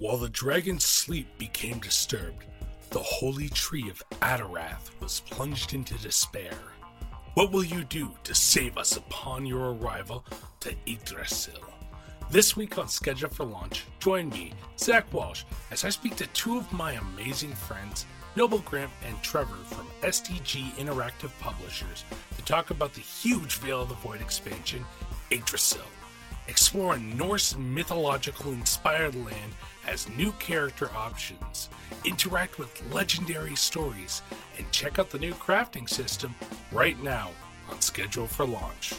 While the dragon's sleep became disturbed, the holy tree of Adarath was plunged into despair. What will you do to save us upon your arrival to Yggdrasil? This week on Schedule for Launch, join me, Zach Walsh, as I speak to two of my amazing friends, Noble Grant and Trever from SDG Interactive Publishers, to talk about the huge Veil of the Void expansion, Yggdrasil. Explore a Norse mythological inspired land as new character options, interact with legendary stories, and check out the new crafting system right now on Schedule for Launch.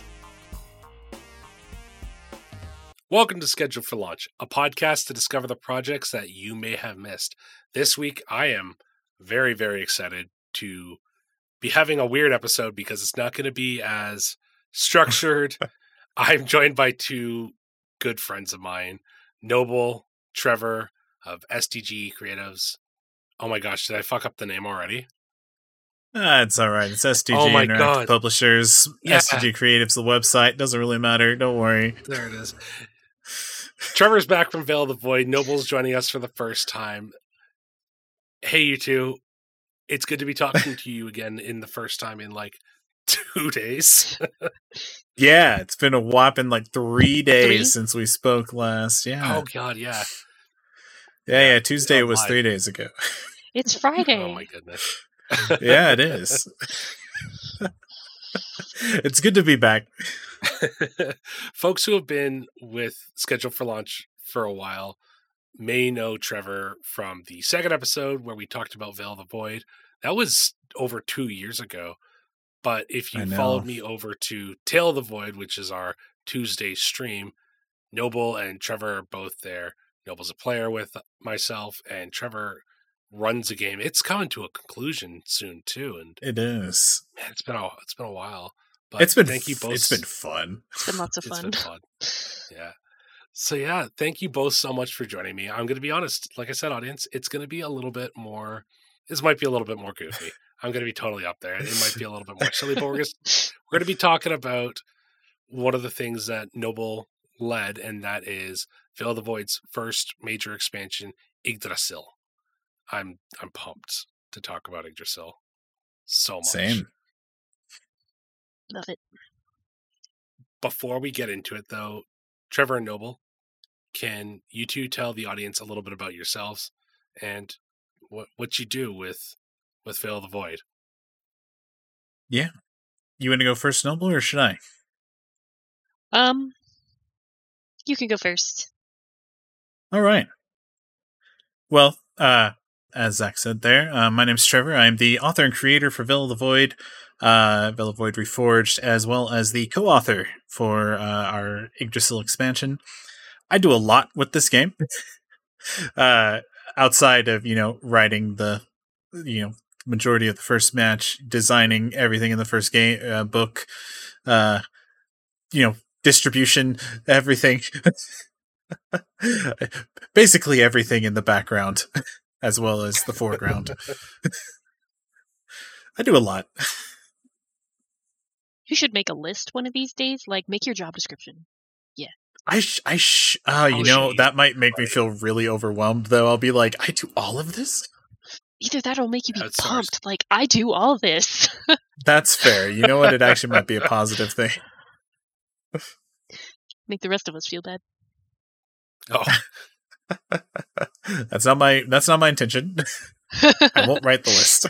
Welcome to Schedule for Launch, a podcast to discover the projects that you may have missed. This week, I am very, very excited to be having a weird episode because it's not going to be as structured. I'm joined by two good friends of mine, Noble, Trever of SDG Creatives. Oh my gosh, did I fuck up the name already? Ah, it's all right. It's SDG Oh Interactive God. Publishers. Yeah. SDG Creatives, the website. Doesn't really matter. Don't worry. There it is. Trever's back from Veil of the Void. Noble's joining us for the first time. Hey, you two. It's good to be talking to you again in the first time in like two days. Yeah, it's been a whopping like three days Three? since we spoke last. Yeah. oh, God, yeah. yeah, yeah. Tuesday oh was my. three days ago. It's Friday. Oh, my goodness. yeah, it is. it's good to be back. Folks who have been with Schedule for Launch for a while may know Trever from the second episode where we talked about Veil of the Void. That was over two years ago. But if you followed me over to Tail of the Void, which is our Tuesday stream, Noble and Trever are both there. Noble's a player with myself, and Trever runs a game. It's coming to a conclusion soon too, and It is. man, it's been a it's been a while. But it's been. thank you both. It's been fun. It's been lots of It's fun. been fun. Yeah. So yeah, thank you both so much for joining me. I'm going to be honest, like I said, audience, it's going to be a little bit more. This might be a little bit more goofy. I'm going to be totally up there. It might be a little bit more silly, but we're going to we're going to be talking about one of the things that Noble led, and that is Veil of the Void's first major expansion, Yggdrasil. I'm I'm pumped to talk about Yggdrasil so much. Same. Love it. before we get into it though trever and noble can you two tell the audience a little bit about yourselves and what what you do with with Fill the Void? Yeah. You want to go first, Noble, or should I? Um, you can go first. All right. Well, uh, as Zach said there, uh, my name's Trever. I'm the author and creator for Veil of the Void, uh, Veil of the Void Reforged, as well as the co-author for uh, our Yggdrasil expansion. I do a lot with this game, uh, outside of you know writing the you know majority of the first match, designing everything in the first game uh, book, uh, you know distribution, everything. Basically everything in the background as well as the foreground. I do a lot. You should make a list one of these days. Like, make your job description. Yeah. I sh- I sh- uh, you Oh, know she- that might make me feel really overwhelmed though. I'll be like, I do all of this. Either that'll make you be Outsourced. pumped. Like, I do all this. That's fair. You know what? It actually might be a positive thing. make the rest of us feel bad. Oh, that's not my that's not my intention. I won't write the list.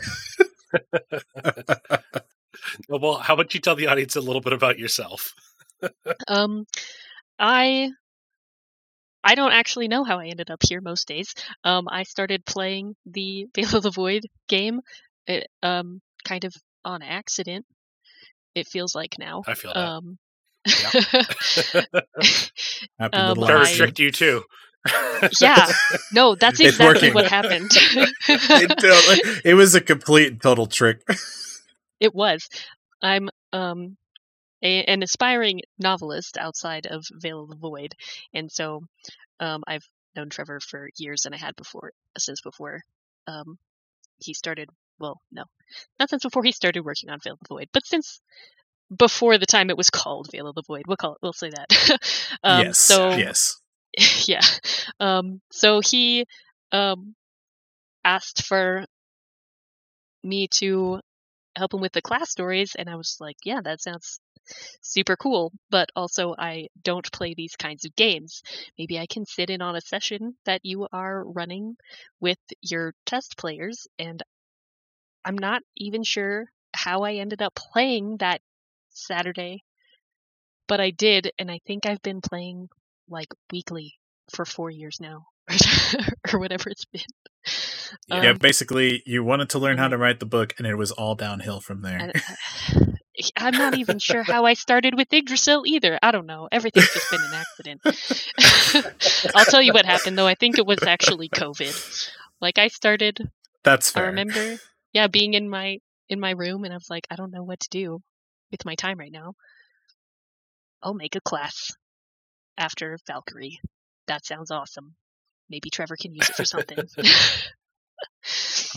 well, how about you tell the audience a little bit about yourself? Um, I I don't actually know how I ended up here most days. Um, I started playing the Veil of the Void game, it, um, kind of on accident. It feels like now. I feel that. Um, Happy Um, little Trever I- you too. yeah, no, that's It's exactly working. what happened. it, totally- it was a complete and total trick. it was. I'm um a, an aspiring novelist outside of Veil of the Void, and so um I've known Trever for years, and I had before since before um he started. Well, no, not since before he started working on Veil of the Void, but since before the time it was called Veil of the Void. We'll call it. We'll say that. um, yes. So yes. yeah. Um, so he um, asked for me to help him with the class stories, and I was like, yeah, that sounds super cool. But also, I don't play these kinds of games. Maybe I can sit in on a session that you are running with your test players, and I'm not even sure how I ended up playing that Saturday, but I did, and I think I've been playing like weekly for four years now, or whatever it's been. yeah, Um, basically, you wanted to learn how to write the book, and it was all downhill from there. I'm not even sure how I started with Yggdrasil either. I don't know. Everything's just been an accident. I'll tell you what happened though. I think it was actually COVID. Like I started That's fair. I remember, yeah, being in my in my room, and I was like, I don't know what to do with my time right now. I'll make a class after Valkyrie. That sounds awesome. Maybe Trever can use it for something.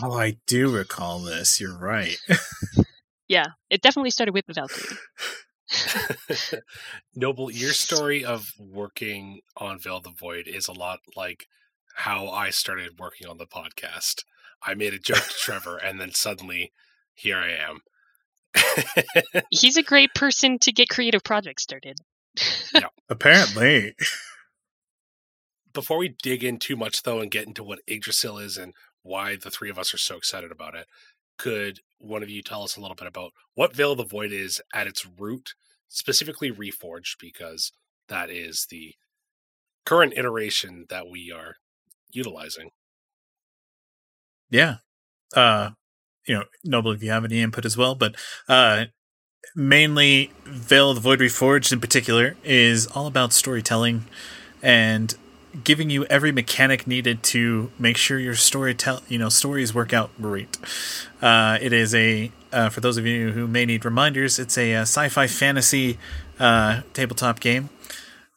Oh, I do recall this. You're right. yeah, it definitely started with the Valkyrie. Noble, your story of working on Veil the Void is a lot like how I started working on the podcast. I made a joke to Trever, and then suddenly, here I am. He's a great person to get creative projects started. Apparently. Before we dig in too much, though, and get into what Yggdrasil is and why the three of us are so excited about it, could one of you tell us a little bit about what Veil of the Void is at its root, specifically Reforged, because that is the current iteration that we are utilizing. Yeah. Uh you know, Noble if you have any input as well, but uh mainly Veil of the Void Reforged in particular is all about storytelling and giving you every mechanic needed to make sure your story tell you know stories work out great. Uh, it is a uh, for those of you who may need reminders, it's a, uh sci-fi fantasy uh, tabletop game.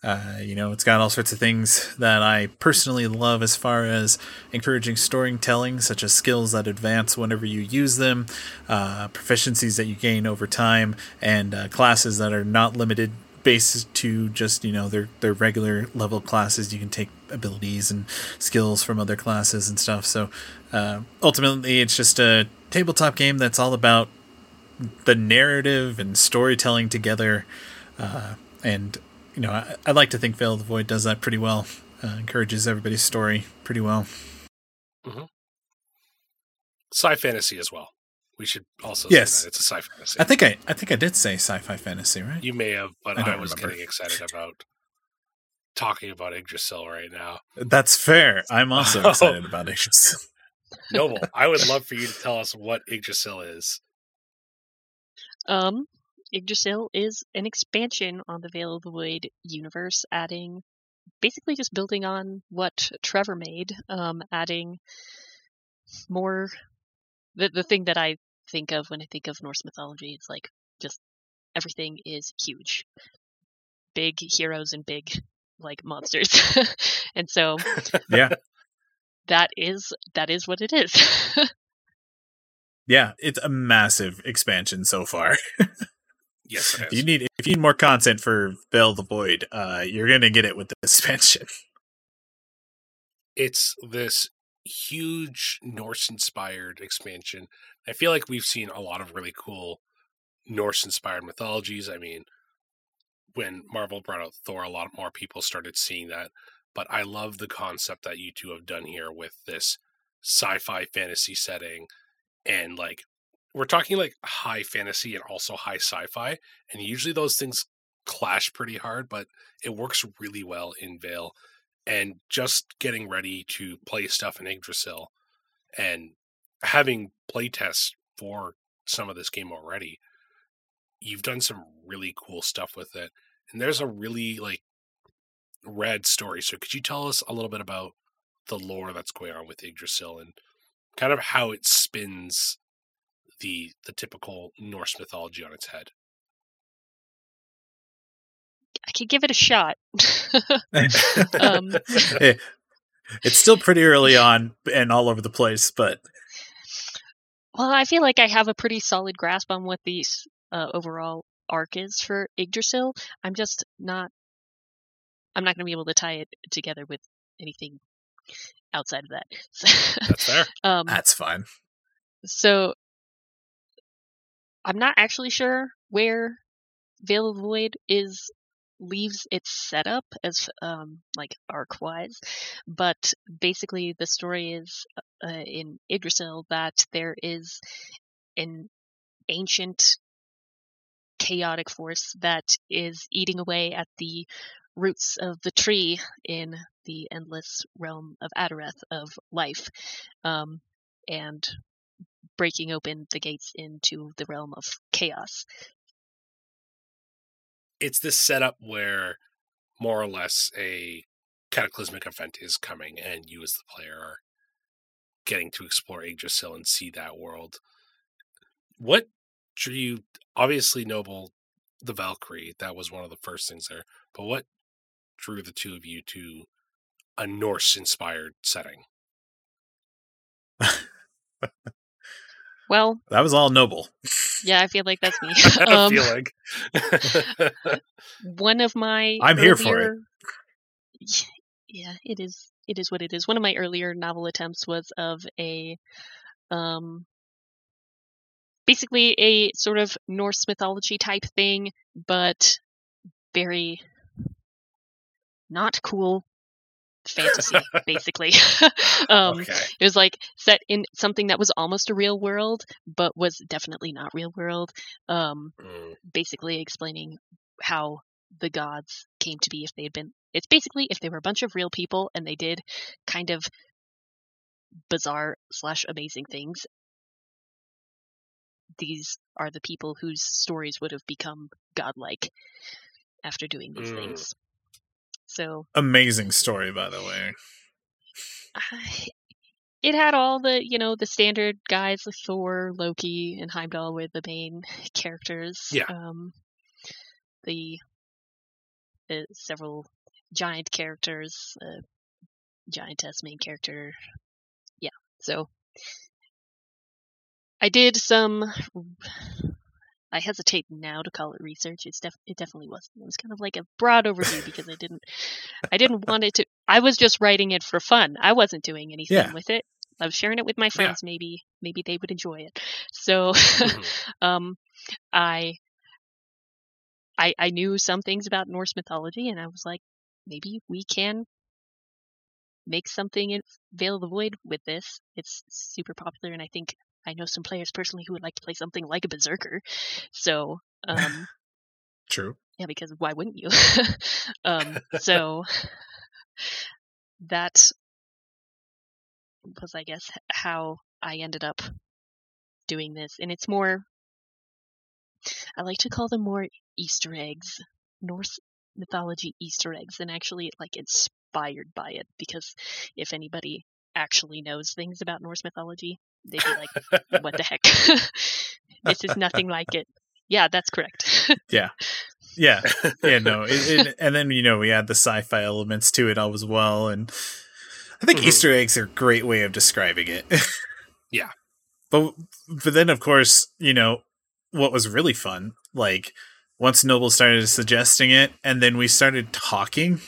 Uh, you know, it's got all sorts of things that I personally love as far as encouraging storytelling, such as skills that advance whenever you use them, uh, proficiencies that you gain over time, and classes that are not limited based to just you know their their regular level classes. You can take abilities and skills from other classes and stuff. So uh, ultimately, it's just a tabletop game that's all about the narrative and storytelling together, uh, and you know, I, I like to think Veil of the Void does that pretty well. Uh, encourages everybody's story pretty well. Sci fantasy as well. We should also Yes. say that it's a sci fi fantasy. I think I, I think I did say sci-fi fantasy, right? you may have, but I I, don't was remember. getting excited about talking about Yggdrasil right now. That's fair. I'm also Oh. excited about it. Noble, I would love for you to tell us what Yggdrasil is. Um, Yggdrasil is an expansion on the Veil of the Void universe, adding basically just building on what Trever made, um, adding more. The the thing that I think of when I think of Norse mythology, it's like just everything is huge, big heroes and big like monsters, and so yeah, that is that is what it is. yeah. It's a massive expansion so far. Yes, it If you need if you need more content for Veil of the Void, uh, you're gonna get it with the expansion. it's this huge Norse inspired expansion. I feel like we've seen a lot of really cool Norse inspired mythologies. I mean, when Marvel brought out Thor, a lot more people started seeing that. But I love the concept that you two have done here with this sci fi fantasy setting. And like, we're talking like high fantasy and also high sci fi. And usually those things clash pretty hard, but it works really well in Veil and just getting ready to play stuff in Yggdrasil and having playtests for some of this game already, you've done some really cool stuff with it. And there's a really like rad story. So could you tell us a little bit about the lore that's going on with Yggdrasil and kind of how it spins the the typical Norse mythology on its head? I could give it a shot. um, it's still pretty early on and all over the place, but Well, I feel like I have a pretty solid grasp on what the uh, overall arc is for Yggdrasil. I'm just not I'm not going to be able to tie it together with anything outside of that. That's fair. um, That's fine. so I'm not actually sure where Veil of the Void is leaves its setup as um like arc wise, but basically the story is uh, in Yggdrasil that there is an ancient chaotic force that is eating away at the roots of the tree in the endless realm of Adareth of life, um, and breaking open the gates into the realm of chaos. It's this setup where more or less a cataclysmic event is coming, and you as the player are getting to explore Yggdrasil and see that world. What drew you? Obviously, Noble the Valkyrie. That was one of the first things there. But what drew the two of you to a Norse-inspired setting? Well, That was all noble. yeah, I feel like that's me. I um, feel like one of my I'm here for it. Yeah, it is. It is what it is. One of my earlier novel attempts was of a, um, basically a sort of Norse mythology type thing, but very not cool fantasy, basically. um, okay. it was like set in something that was almost a real world, but was definitely not real world. Um, Mm. basically explaining how the gods came to be if they had been it's basically if they were a bunch of real people and they did kind of bizarre slash amazing things these are the people whose stories would have become godlike after doing these Mm. things so Amazing story, by the way. I- it had all the you know the standard guys like Thor, Loki, and Heimdall were the main characters. Yeah. Um, the the several giant characters, uh, giantess main character. Yeah. So I did some. I hesitate now to call it research. It's def- it definitely wasn't. It was kind of like a broad overview because I didn't I didn't want it to I was just writing it for fun. I wasn't doing anything Yeah. with it. I was sharing it with my Yeah. friends. Maybe maybe they would enjoy it. So Mhm. um I I I knew some things about Norse mythology and I was like maybe we can make something in Veil of the Void with this. It's super popular and I think I know some players personally who would like to play something like a berserker. So um True. yeah, because why wouldn't you? um, so that was, I guess, how I ended up doing this. And it's more, I like to call them more Easter eggs, Norse mythology Easter eggs, than actually like inspired by it. Because if anybody actually knows things about Norse mythology, they'd be like, what the heck? this is nothing like it. Yeah, that's correct. Yeah. Yeah, yeah. no. It, it, and then, you know, we add the sci fi elements to it all as well. And I think Mhm. Easter eggs are a great way of describing it. Yeah. But, but then, of course, you know, what was really fun, like, once Noble started suggesting it, and then we started talking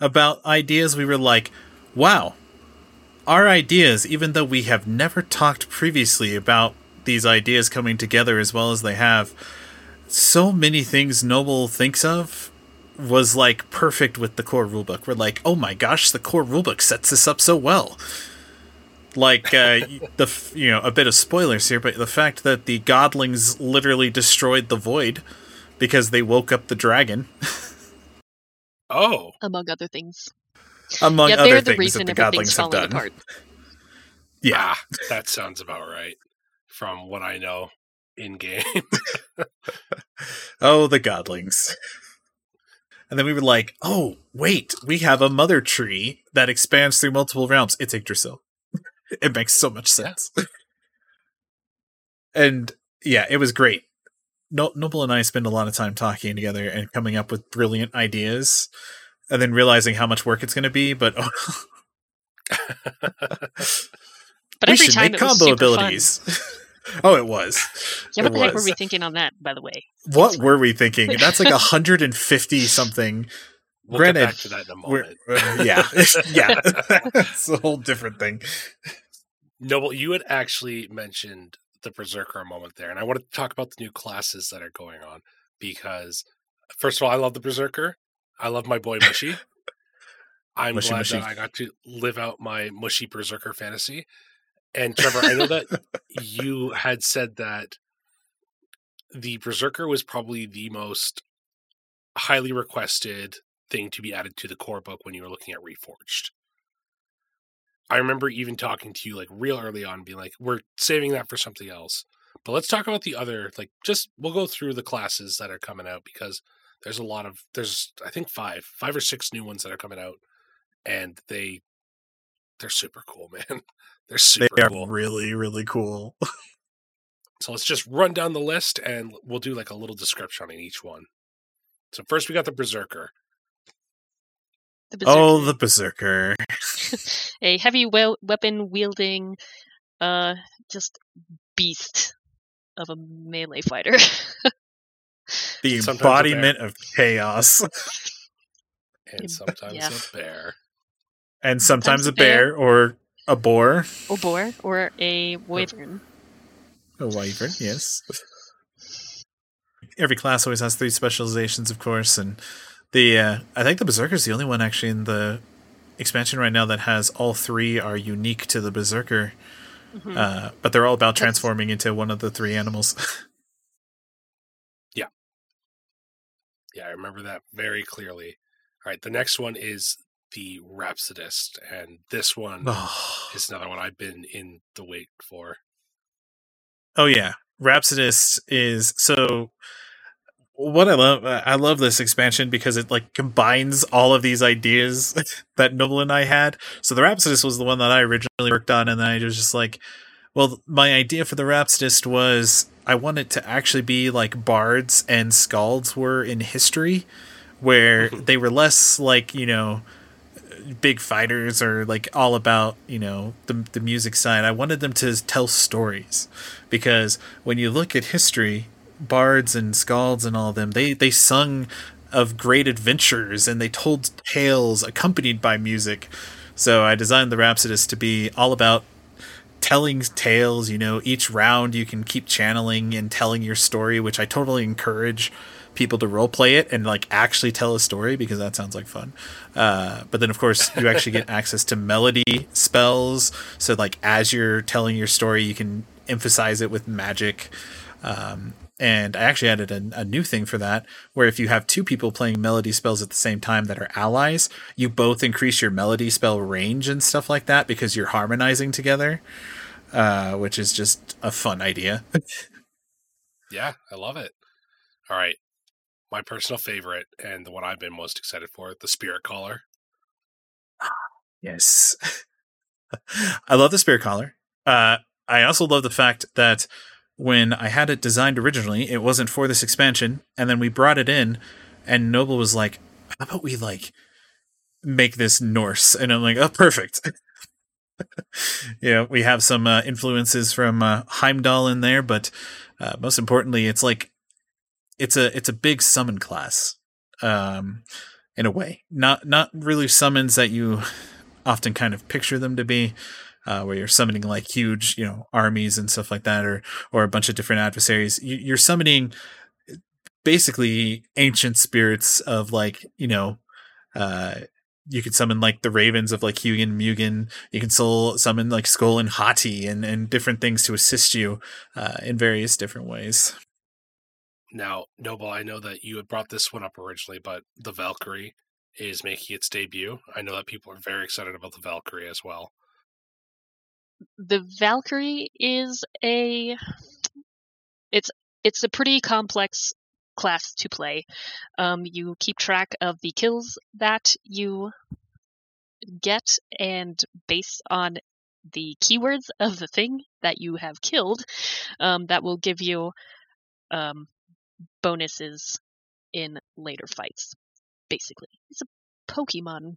about ideas, we were like, wow, our ideas, even though we have never talked previously about these ideas coming together as well as they have, so many things Noble thinks of was like perfect with the core rulebook. We're like, oh my gosh, the core rulebook sets this up so well. Like uh, the you know a bit of spoilers here, but the fact that the godlings literally destroyed the void because they woke up the dragon, oh, Among other things. Among yeah, other they're the things reason that the everything's godlings have falling done. apart. Yeah, ah, that sounds about right from what I know in game. Oh, the godlings. And then we were like, oh, wait, we have a mother tree that expands through multiple realms. It's Yggdrasil. it makes so much Yeah. sense. and yeah, it was great. No- Noble and I spend a lot of time talking together and coming up with brilliant ideas and then realizing how much work it's going to be. But oh, But we every should time make it combo super abilities. oh, it was. fun. Yeah, It what the heck were we thinking on that, by the way? What were we thinking? That's like 150 something We'll Granted, get back to that in a We're- moment. Uh, yeah, yeah, it's a whole different thing. Noble, you had actually mentioned the Berserker a moment there, and I wanted to talk about the new classes that are going on because, first of all, I love the Berserker. I love my boy Mushy. I'm Mushy, glad mushy. that I got to live out my Mushy Berserker fantasy. And Trever, I know that you had said that the Berserker was probably the most highly requested thing to be added to the core book when you were looking at Reforged. I remember even talking to you like real early on, being like, "We're saving that for something else." But let's talk about the other. Like, just we'll go through the classes that are coming out because there's a lot of there's I think five, five or six new ones that are coming out, and they they're super cool, man. They're super They are cool. really, really cool. So let's just run down the list and we'll do like a little description on each one. So first we got the Berserker. The Oh, the Berserker. a heavy we- weapon wielding, uh, just beast of a melee fighter. The Sometimes embodiment of chaos. And sometimes yeah. a bear. And sometimes, Sometimes a a bear. bear or a boar. or boar, or a wyvern. A wyvern, yes. Every class always has three specializations, of course, and the uh, I think the berserker is the only one actually in the expansion right now that has all three are unique to the Berserker, Mhm. uh, but they're all about transforming into one of the three animals. Yeah, I remember that very clearly. All right, the next one is the Rhapsodist, and this one is another one I've been in the wait for. Oh yeah, Rhapsodist is so. What I love, uh, I love this expansion because it like combines all of these ideas that Noble and I had. So the Rhapsodist was the one that I originally worked on, and then I was just like, well, my idea for the Rhapsodist was I wanted to actually be like bards and skalds were in history, where mm-hmm. they were less like you know big fighters or like all about you know the the music side. I wanted them to tell stories because when you look at history, bards and skalds and all of them, they they sung of great adventures and they told tales accompanied by music. So I designed the Rhapsodist to be all about telling tales. You know, each round you can keep channeling and telling your story, which I totally encourage people to role play it and like actually tell a story because that sounds like fun. Uh, but then of course you actually get access to melody spells. So like as you're telling your story, you can emphasize it with magic. Um, and I actually added a, a new thing for that, where if you have two people playing melody spells at the same time that are allies, you both increase your melody spell range and stuff like that because you're harmonizing together, uh, which is just a fun idea. Yeah, I love it. All right, my personal favorite and the one I've been most excited for, the Spirit Caller. Yes. I love the spirit caller. Uh, I also love the fact that when I had it designed originally, it wasn't for this expansion, and then we brought it in, and Noble was like, "How about we like make this Norse?" And I'm like, "Oh, perfect." know, we have some uh, influences from uh, Heimdall in there, but uh, most importantly, it's like it's a it's a big summon class, um, in a way. Not not really summons that you often kind of picture them to be, uh, where you're summoning like huge, you know, armies and stuff like that, or or a bunch of different adversaries. You, you're summoning basically ancient spirits of like you know. Uh, you could summon like the ravens of like Hugin Munin. You can soul summon like Skoll and Hati and, and different things to assist you uh, in various different ways. Now, Noble, I know that you had brought this one up originally, but the Valkyrie is making its debut. I know that people are very excited about the Valkyrie as well. the Valkyrie is a it's it's a pretty complex class to play. Um, you keep track of the kills that you get, and based on the keywords of the thing that you have killed, um, that will give you um, bonuses in later fights. Basically, it's a Pokemon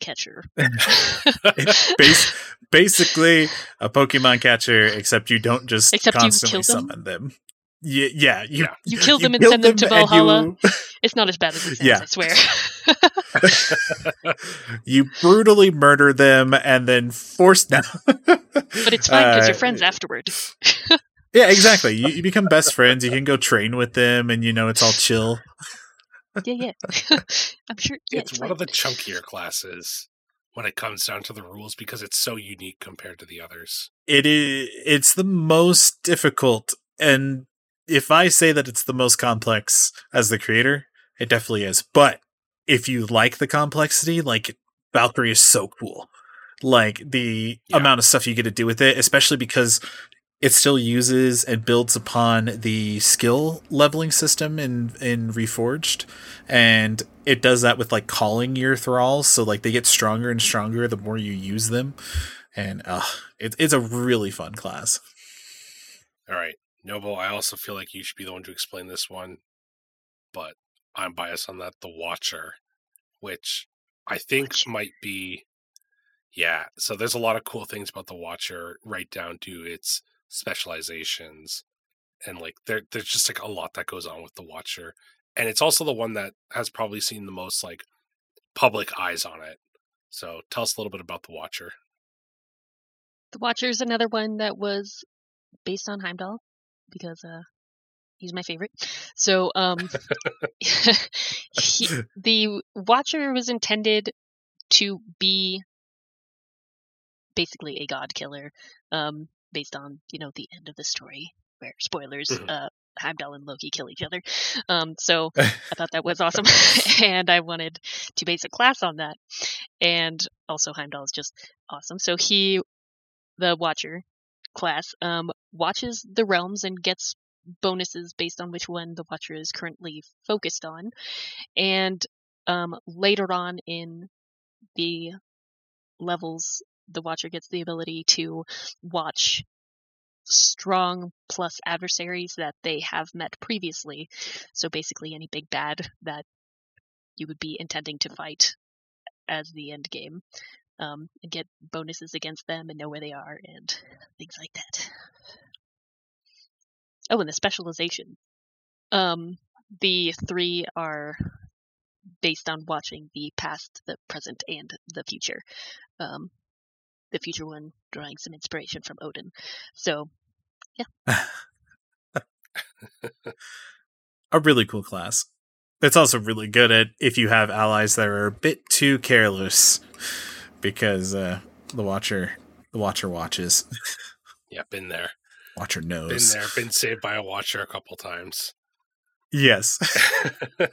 catcher. It's bas- basically a Pokemon catcher, except you don't just Except constantly kill them? summon them. Yeah, yeah, you Yeah. You kill them and send them to Valhalla. you- It's not as bad as it sounds, Yeah. I swear. you brutally murder them and then force them. but it's fine because Uh, you're friends afterward. Yeah, exactly. You, you become best friends. You can go train with them, and you know it's all chill. yeah, yeah. I'm sure. Yeah, it's it's, one fine. of the chunkier classes when it comes down to the rules because it's so unique compared to the others. It is. It's the most difficult, and if I say that it's the most complex as the creator, it definitely is. But if you like the complexity, like Valkyrie is so cool. Like the Yeah. amount of stuff you get to do with it, especially because it still uses and builds upon the skill leveling system in in Reforged, and it does that with like calling your thralls, so like they get stronger and stronger the more you use them, and uh, it, it's a really fun class. All right, Noble. I also feel like you should be the one to explain this one, but I'm biased on that. The Watcher, which I think Watcher. might be, yeah. So there's a lot of cool things about the Watcher, right down to its specializations, and like there, there's just like a lot that goes on with the Watcher, and it's also the one that has probably seen the most like public eyes on it. So tell us a little bit about the Watcher. The Watcher is another one that was based on Heimdall because uh, he's my favorite. So um, he, the Watcher was intended to be basically a god killer, um, based on you know the end of the story, where spoilers, Mhm. uh, Heimdall and Loki kill each other. Um, so I thought that was awesome, and I wanted to base a class on that. And also Heimdall is just awesome. So he, the Watcher class, um, watches the realms and gets bonuses based on which one the Watcher is currently focused on. And um, later on in the levels, the Watcher gets the ability to watch strong plus adversaries that they have met previously. So basically, any big bad that you would be intending to fight as the end game, um, and get bonuses against them and know where they are and things like that. Oh, and the specialization. Um, the three are based on watching the past, the present, and the future. Um, the future one drawing some inspiration from Odin. So yeah. a really cool class. It's also really good at if you have allies that are a bit too careless, because uh, the watcher, the watcher watches, Yeah, been there, watcher knows. been there, been saved by a Watcher a couple times. Yes,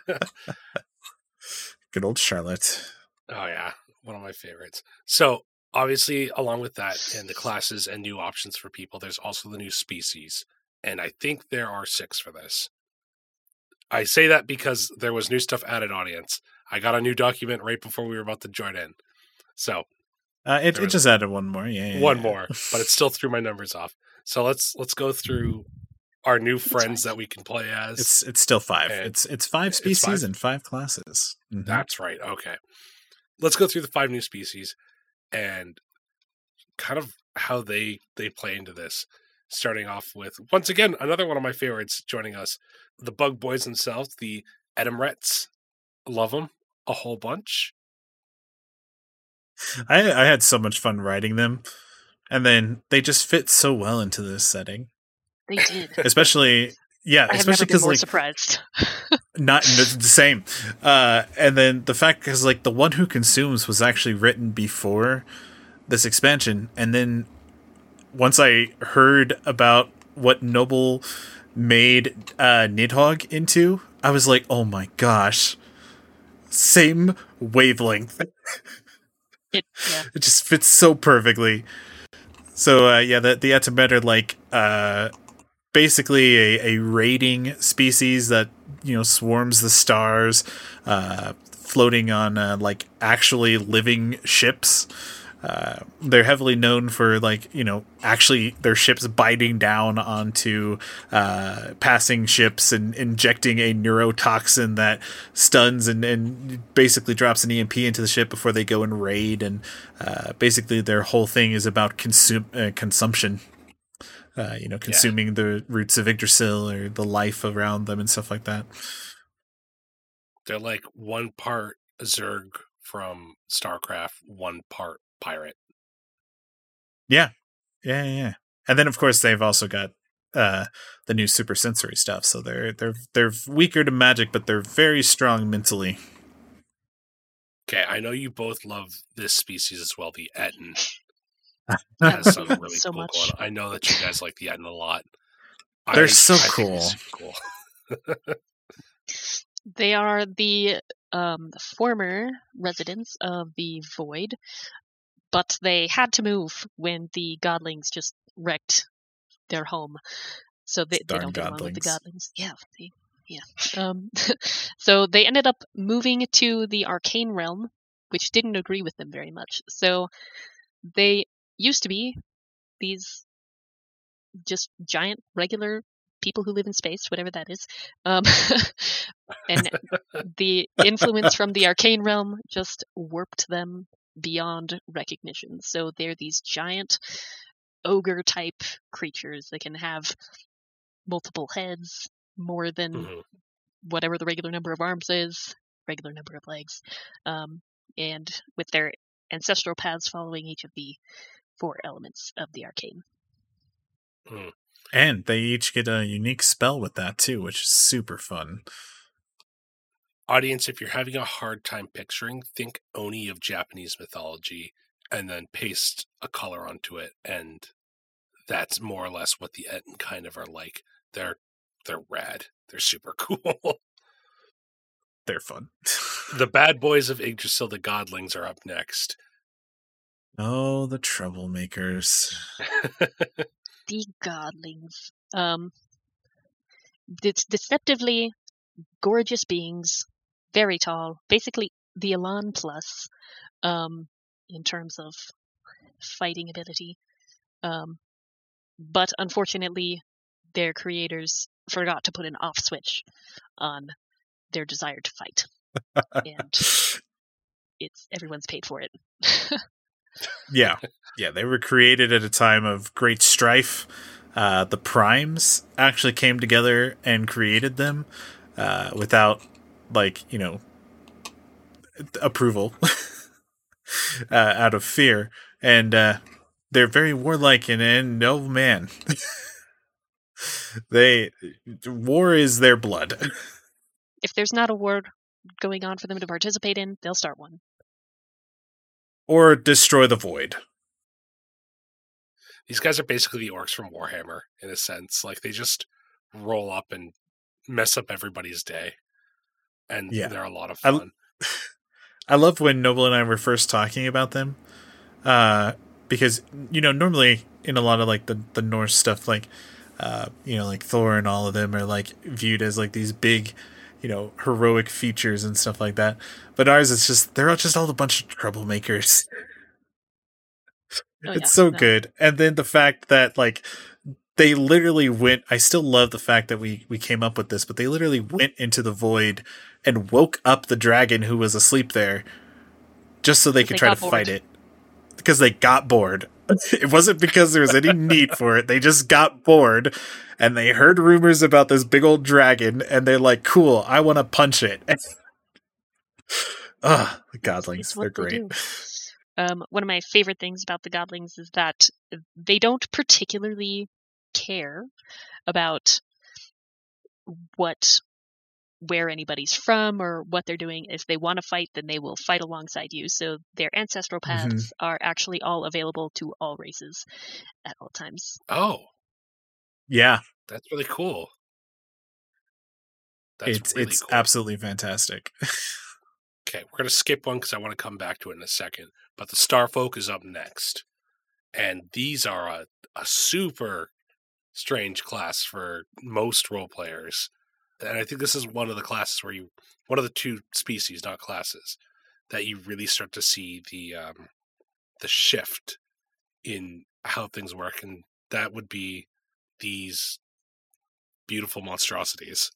good old Charlotte. Oh yeah, one of my favorites. So obviously, along with that and the classes and new options for people, there's also the new species, and I think there are six for this. I say that because there was new stuff added. Audience, I got a new document right before we were about to join in, so Uh, it, it just added one more. Yeah, yeah, one yeah. more, but it still threw my numbers off. So let's let's go through our new friends that we can play as. It's it's still five. And- It's it's five It's species five? and five classes. Mhm. That's right. Okay. Let's go through the five new species and kind of how they they play into this. Starting off with once again another one of my favorites joining us, the Bug Boys themselves, the Etimrets. Love them a whole bunch. I I had so much fun writing them, and then they just fit so well into this setting. they did. Especially yeah, I especially because like surprised. not the, the same. Uh, and then the fact because like the one who consumes was actually written before this expansion, and then once I heard about what Noble made uh, Nidhogg into, I was like, oh my gosh, same wavelength. It, yeah. It just fits so perfectly. So uh, yeah, the the Etimret are like uh, basically a, a raiding species that you know swarms the stars, uh, floating on uh, like actually living ships. Uh, they're heavily known for like you know actually their ships biting down onto uh, passing ships and injecting a neurotoxin that stuns and, and basically drops an EMP into the ship before they go and raid. And uh, basically their whole thing is about consume uh, consumption. Uh, you know consuming the roots of Yggdrasil or the life around them and stuff like that. They're like one part Zerg from StarCraft, one part pirate. Yeah, yeah, yeah. And then of course they've also got uh the new super sensory stuff. So they're they're they're weaker to magic, but they're very strong mentally. Okay, I know you both love this species as well, the Ettin. has some really So cool much. going on. I know that you guys like the Ettin a lot. They're I- so I cool. they're cool. They are the um, former residents of the Void, but they had to move when the Godlings just wrecked their home. So they, they don't get along with the Godlings. Yeah, they, yeah. Um, so they ended up moving to the Arcane Realm, which didn't agree with them very much. So they used to be these just giant regular people who live in space, whatever that is. Um, and the influence from the arcane realm just warped them beyond recognition. So they're these giant ogre type creatures that can have multiple heads, more than Mhm. whatever the regular number of arms is, regular number of legs, um, and with their ancestral paths following each of the four elements of the arcane. And they each get a unique spell with that too, which is super fun. Audience, if you're having a hard time picturing, think Oni of Japanese mythology and then paste a color onto it. And that's more or less what the Ettin kind of are like. They're they're rad. They're super cool. They're fun. the bad boys of Yggdrasil, the Godlings, are up next. oh, the troublemakers. the godlings. Um, it's deceptively gorgeous beings, very tall, basically the Elan plus, um, in terms of fighting ability. Um, but unfortunately, their creators forgot to put an off switch on their desire to fight, and it's everyone's paid for it. yeah, yeah. They were created at a time of great strife. Uh, the primes actually came together and created them uh, without, like you know, approval, uh, out of fear, and uh, they're very warlike and, and no man. they war is their blood. if there's not a war going on for them to participate in, they'll start one. or destroy the void. These guys are basically the orcs from Warhammer in a sense. Like they just roll up and mess up everybody's day. And Yeah. they're a lot of I- fun. I love when Noble and I were first talking about them, uh, because you know normally in a lot of like the the Norse stuff, like uh, you know like Thor and all of them are like viewed as like these big, you know, heroic features and stuff like that. But ours, it's just they're all just all a bunch of troublemakers. Oh, it's yeah, so no. good, and then the fact that like they literally went. I still love the fact that we we came up with this, but they literally went into the void and woke up the dragon who was asleep there, just so they could They try to bored. fight it. Because they got bored. it wasn't because there was any need for it. They just got bored, and they heard rumors about this big old dragon, and they're like, "Cool, I want to punch it." Ugh, the godlings, they're great. Um, one of my favorite things about the godlings is that they don't particularly care about what where anybody's from or what they're doing. If they want to fight, then they will fight alongside you. So their ancestral Mhm. paths are actually all available to all races at all times. Oh, Yeah, that's really cool. That's it's really it's cool. absolutely fantastic. Okay, we're going to skip one because I want to come back to it in a second. But the Starfolk is up next. And these are a, a super strange class for most role players. And I think this is one of the classes where you, one of the two species, not classes, that you really start to see the um, the shift in how things work, and that would be these beautiful monstrosities.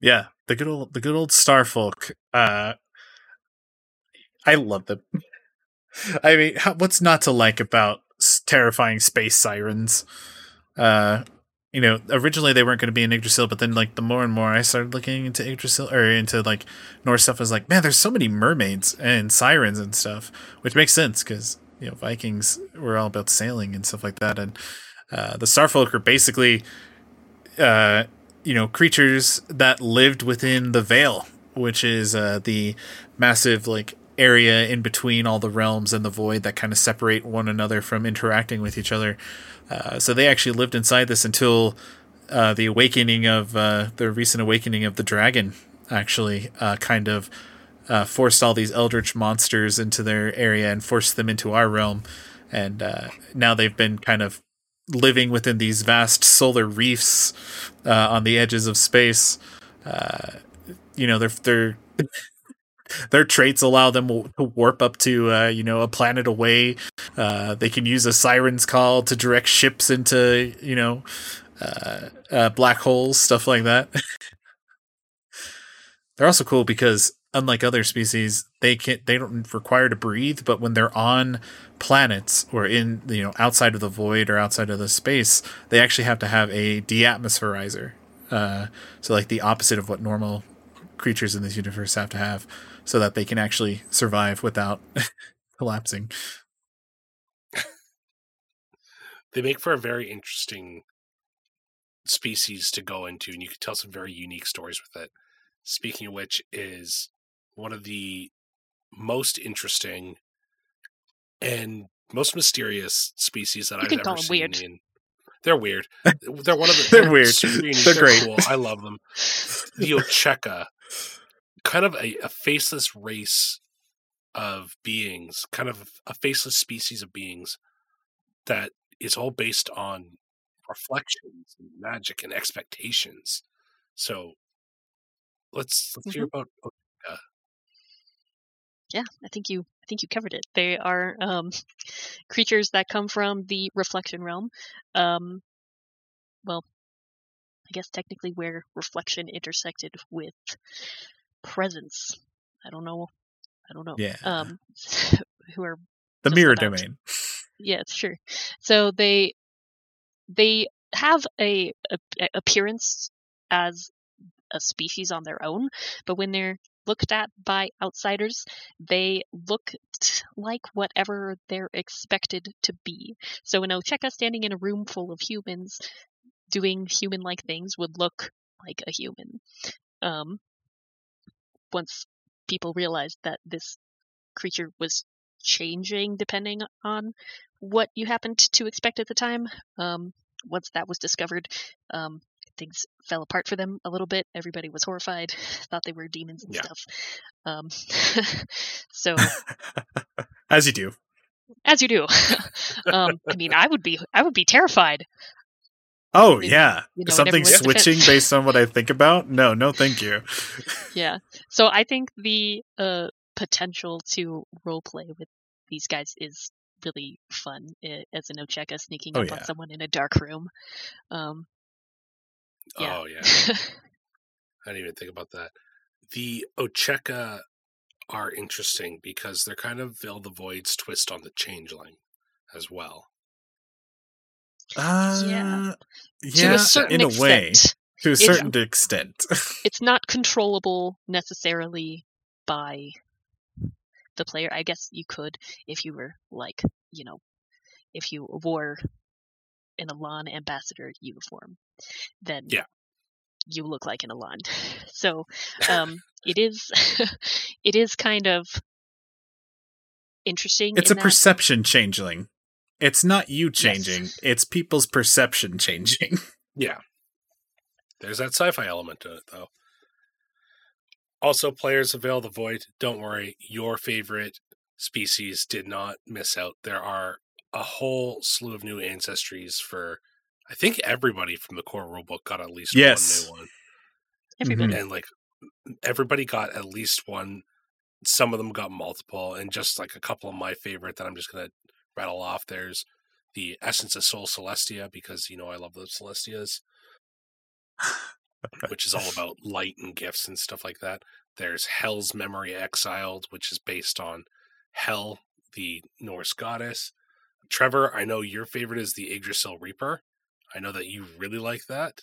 Yeah, the good old the good old Starfolk. Uh, I love them. I mean, how, what's not to like about terrifying space sirens? Uh, you know, originally they weren't going to be in Yggdrasil, but then like the more and more I started looking into Yggdrasil or into like Norse stuff, I was like, man, there's so many mermaids and sirens and stuff, which makes sense because you know Vikings were all about sailing and stuff like that, and uh, the Starfolk are basically, uh, you know, creatures that lived within the Veil, which is uh, the massive like area in between all the realms and the void that kind of separate one another from interacting with each other. Uh, so they actually lived inside this until uh, the awakening of uh, the recent awakening of the dragon. Actually, uh, kind of forced all these eldritch monsters into their area and forced them into our realm. And now they've been kind of living within these vast solar reefs on the edges of space. you know, they're they're their traits allow them to warp up to uh, you know a planet away. Uh, they can use a siren's call to direct ships into you know uh, uh black holes, stuff like that. they're also cool because unlike other species, they can they don't require to breathe, but when they're on planets or in you know outside of the void or outside of the space, they actually have to have a deatmospherizer. Uh, so like the opposite of what normal creatures in this universe have to have so that they can actually survive without collapsing. they make for a very interesting species to go into, and you can tell some very unique stories with it. Speaking of which, is one of the most interesting and most mysterious species that you I've ever seen. Weird. In, they're weird. They're one of the. they're, they're weird. They're, they're great. Cool. I love them. The Ocheca kind of a, a faceless race of beings, kind of a faceless species of beings that is all based on reflections and magic and expectations. So let's let's mm-hmm. hear about. Yeah, I think you I think you covered it. They are um, creatures that come from the reflection realm. Um, well, I guess technically where reflection intersected with presence. I don't know. I don't know. Yeah. Um, who are the mirror about. domain. Yeah, sure. So they they have a, a, a appearance as a species on their own, but when they're looked at by outsiders, they look like whatever they're expected to be. So an Ocheca standing in a room full of humans doing human like things would look like a human. Um, once people realized that this creature was changing depending on what you happened to expect at the time. Um, once that was discovered, um, things fell apart for them a little bit. Everybody was horrified, thought they were demons and yeah. stuff. Um, so, as you do, as you do. um, I mean, I would be, I would be terrified. Oh yeah, you know, something switching based on what I think about. No, no, thank you. yeah, so I think the uh, potential to role play with these guys is really fun eh, as an Ocheka sneaking oh, up yeah. on someone in a dark room. Um, yeah. Oh yeah, I didn't even think about that. The Ocheka are interesting because they're kind of Veil the Void's twist on the Changeling as well. Uh, yeah, yeah, a in a extent. way, to a certain it's, extent. it's not controllable necessarily by the player. I guess you could if you were like, you know, if you wore an Elan ambassador uniform, then yeah. you look like an Elan. So um, it is it is kind of interesting. It's a that. perception changeling. It's not you changing, yes. it's people's perception changing. Yeah. There's that sci fi element to it, though. Also, players of Veil the Void, don't worry, your favorite species did not miss out. There are a whole slew of new ancestries for, I think everybody from the core rulebook got at least yes. one new one. Everybody. Mm-hmm. And like, everybody got at least one. Some of them got multiple, and just like a couple of my favorite that I'm just going to rattle off. There's the Essence of Soul Celestia, because, you know, I love the Celestias, which is all about light and gifts and stuff like that. There's Hel's Memory Exiled, which is based on Hel, the Norse goddess. Trever, I know your favorite is the Yggdrasil Reaper. I know that you really like that.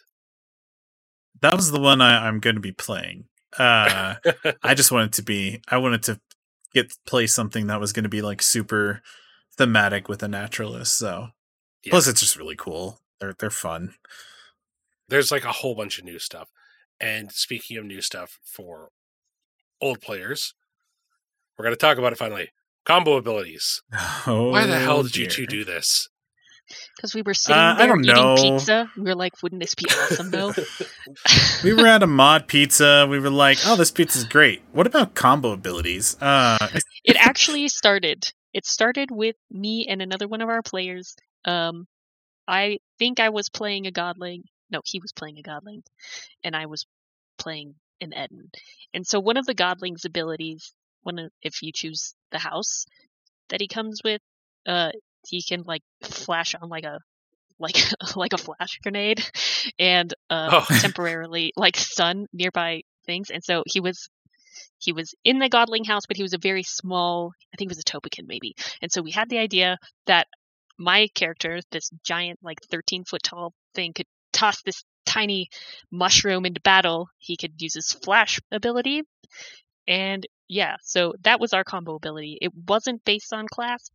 That was the one I, I'm going to be playing. Uh, I just wanted to be. I wanted to get play something that was going to be like super thematic with a naturalist. So Yeah. plus, it's just really cool. They're they're fun. There's like a whole bunch of new stuff. And speaking of new stuff for old players, we're going to talk about it finally. Combo abilities. Oh, Why the hell did you two do this? Because we were sitting Uh, I there don't eating know. pizza. We were like, wouldn't this be awesome though? we were at a mod pizza. We were like, "Oh, this pizza's great." What about combo abilities? Uh, it actually started. It started with me and another one of our players. Um, I think I was playing a godling. No, he was playing a godling, and I was playing an Eden. And so one of the godling's abilities, one if you choose the house that he comes with, uh, he can like flash on like a like like a flash grenade and uh, Oh. temporarily like stun nearby things. And so he was he was in the godling house, but he was a very small. I think it was a topican maybe. And so we had the idea that my character, this giant like 13 foot tall thing, could toss this tiny mushroom into battle. He could use his flash ability, and yeah, so that was our combo ability. It wasn't based on class,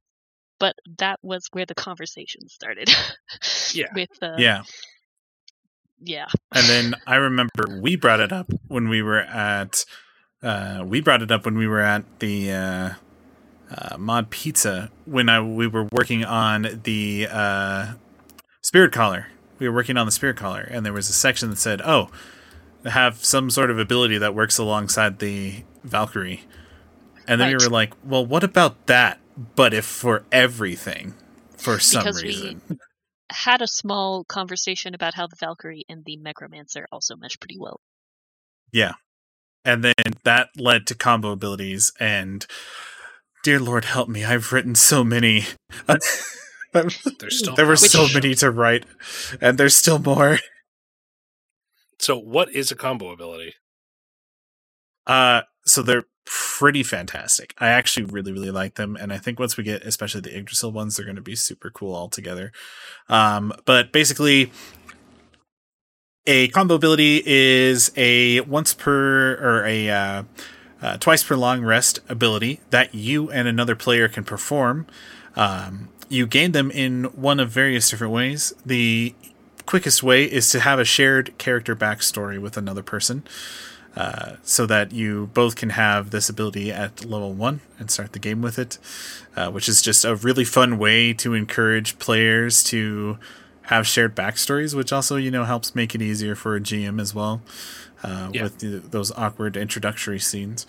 but that was where the conversation started. Yeah. With uh, yeah. yeah. And then I remember we brought it up when we were at uh we brought it up when we were at the uh, uh mod pizza when I we were working on the uh spirit caller. We were working on the spirit caller and there was a section that said, "Oh, have some sort of ability that works alongside the Valkyrie." And then Right. we were like, "Well, what about that but if for everything for some Because we- reason?" Had a small conversation about how the Valkyrie and the Necromancer also mesh pretty well. And then that led to combo abilities and dear lord help me. I've written so many. There were so many to write and there's still more. So, what is a combo ability? uh so they're pretty fantastic. I actually really really like them and i think once we get especially the yggdrasil ones they're going to be super cool altogether. Um but basically a combo ability is a once per or a uh, uh, twice per long rest ability that you and another player can perform. Um, you gain them in one of various different ways. The quickest way is to have a shared character backstory with another person. Uh, so that you both can have this ability at level one and start the game with it, uh, which is just a really fun way to encourage players to have shared backstories, which also you know helps make it easier for a GM as well uh, Yeah. with the, those awkward introductory scenes.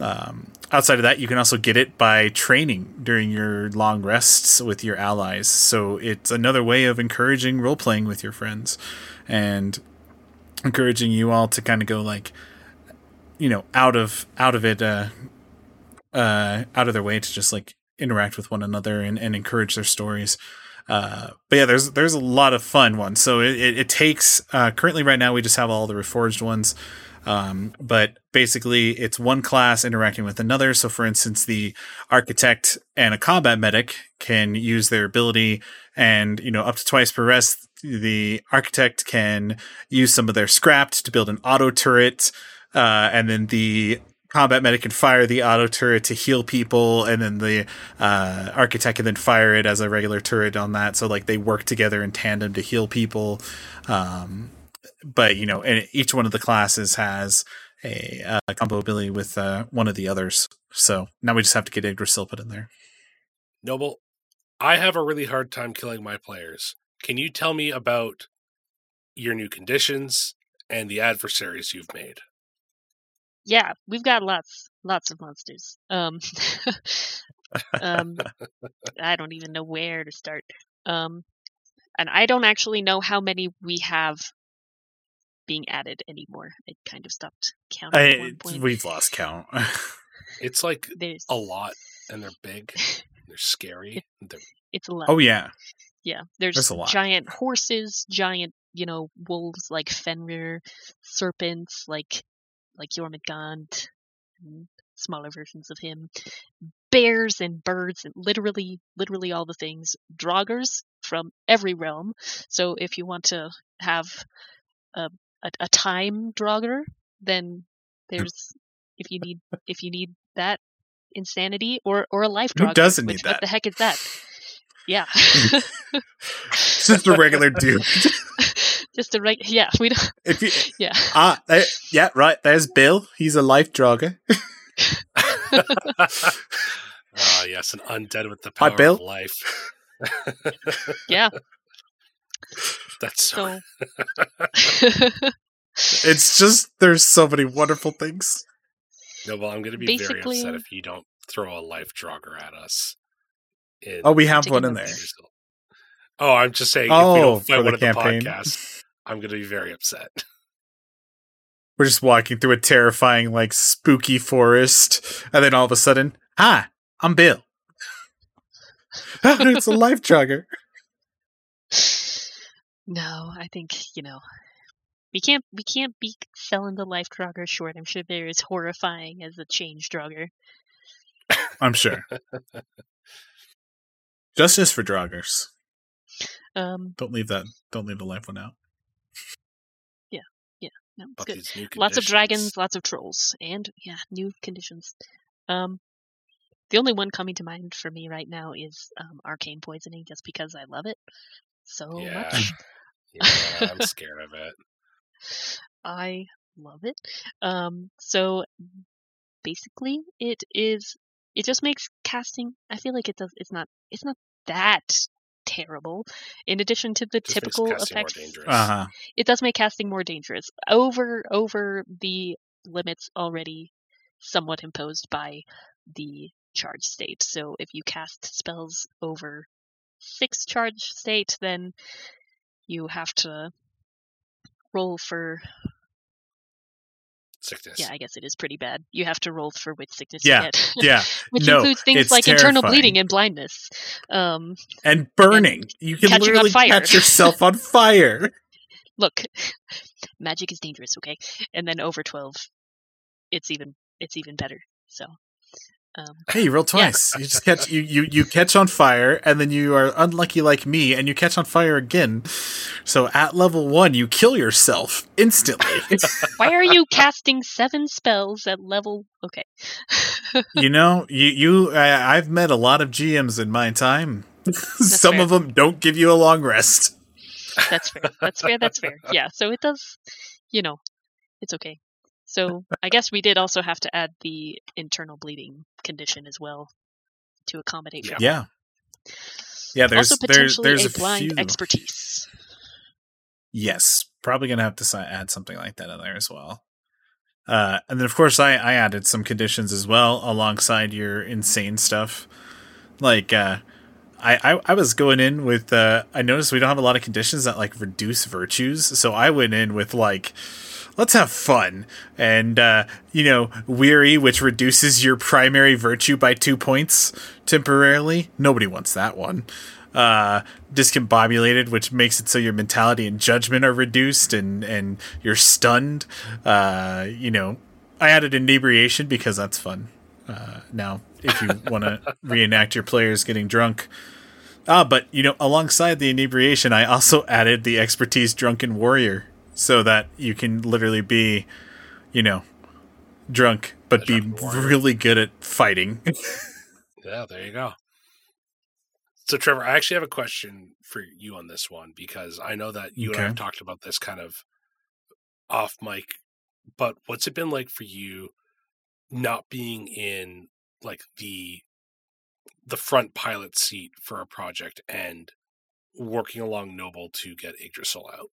Um, outside of that, you can also get it by training during your long rests with your allies. So it's another way of encouraging role playing with your friends and encouraging you all to kind of go like, you know, out of out of it, uh, uh, out of their way to just like interact with one another and, and encourage their stories. Uh, but yeah, there's there's a lot of fun ones. So it, it, it takes uh, currently right now we just have all the reforged ones. Um, but basically, it's one class interacting with another. So, for instance, the architect and a combat medic can use their ability, and you know, up to twice per rest, the architect can use some of their scrapped to build an auto turret, uh, and then the combat medic can fire the auto turret to heal people, and then the uh, architect can then fire it as a regular turret on that. So, like, they work together in tandem to heal people. Um, but you know, and each one of the classes has a, uh combo ability with uh, one of the others. So now we just have to get Yggdrasil put in there. Noble, I have a really hard time killing my players. Can you tell me about your new conditions and the adversaries you've made? Yeah, we've got lots, lots of monsters. Um, um, I don't even know where to start. Um, and I don't actually know how many we have being added anymore. I kind of stopped counting at I, one point. we've lost count. It's like There's a lot, and they're big, they're scary. They're, It's a lot. oh yeah, Yeah, there's There's a lot. giant horses, giant, you know, wolves like Fenrir, serpents like like Jormungand, and smaller versions of him, bears and birds, and literally, literally all the things. Draugrs from every realm. So if you want to have a, a, a time Draugr, then there's if you need if you need that insanity or or a life Who Draugr. doesn't which, need What that? the heck is that? Yeah. It's just a regular dude. Just a right. Yeah, we don't. If you Yeah. ah, there, yeah, right. There's Bill. He's a life Draugr. Ah, yes, an undead with the Hi, power Bill. of life. Yeah. That's so. So. It's just there's so many wonderful things. No, well, I'm going to be very upset if you don't throw a life Draugr at us. in- Oh, we have one in the- there. Oh, I'm just saying. if we Oh, don't for fight the one at the campaign. podcast, I'm going to be very upset. We're just walking through a terrifying, like spooky forest, and then all of a sudden, hi, I'm Bill. it's a life Draugr. No, I think you know we can't we can't be selling the life Draugr short. I'm sure they're as horrifying as the change Draugr. I'm sure. Justice for Draugrs. Um, Don't leave that. Don't leave the life one out. No, it's But good. Lots of dragons, lots of trolls, and yeah, new conditions. Um, the only one coming to mind for me right now is um, arcane poisoning, just because I love it so Yeah. much. Yeah, I'm scared of it. I love it. Um, so basically, it is. It just makes casting. I feel like it does. It's not. It's not that terrible. In addition to the Just makes typical more effects, dangerous. Uh huh. it does make casting more dangerous over over the limits already somewhat imposed by the charge state. So if you cast spells over six charge state, then you have to roll for Sickness. yeah, I guess it is pretty bad. You have to roll for which sickness Yeah, you get. Yeah, which no, includes things like internal bleeding and blindness. Um, and burning. You can literally catch yourself on fire. look, magic is dangerous, okay? And then over twelve, it's even it's even better. So, um, Hey, you roll twice. You just catch you, you you catch on fire, and then you are unlucky like me, and you catch on fire again. So at level one, you kill yourself instantly. why are you casting seven spells at level? Okay, you know, you you I, I've met a lot of GMs in my time. Some fair. of them don't give you a long rest. that's fair. That's fair. That's fair. Yeah. So it does. You know, it's okay. So I guess we did also have to add the internal bleeding condition as well to accommodate for Yeah, yeah. There's also there's potentially there's a blind few. expertise. Yes, probably gonna have to add something like that in there as well. Uh, and then of course I, I added some conditions as well alongside your insane stuff. Like uh, I, I I was going in with uh, I noticed we don't have a lot of conditions that like reduce virtues, so I went in with like let's have fun. And uh, you know weary, which reduces your primary virtue by two points temporarily. Nobody wants that one. Uh discombobulated which makes it so your mentality and judgment are reduced and and you're stunned. Uh you know i added inebriation because that's fun. Uh now if you want to reenact your players getting drunk. Ah but you know alongside the inebriation i also added the expertise drunken warrior so that you can literally be you know drunk but be really good at fighting Yeah, there you go. So, Trever, I actually have a question for you on this one because I know that you and I have talked about this kind of off mic, but what's it been like for you not being in like the the front pilot seat for a project and working along Noble to get Yggdrasil out?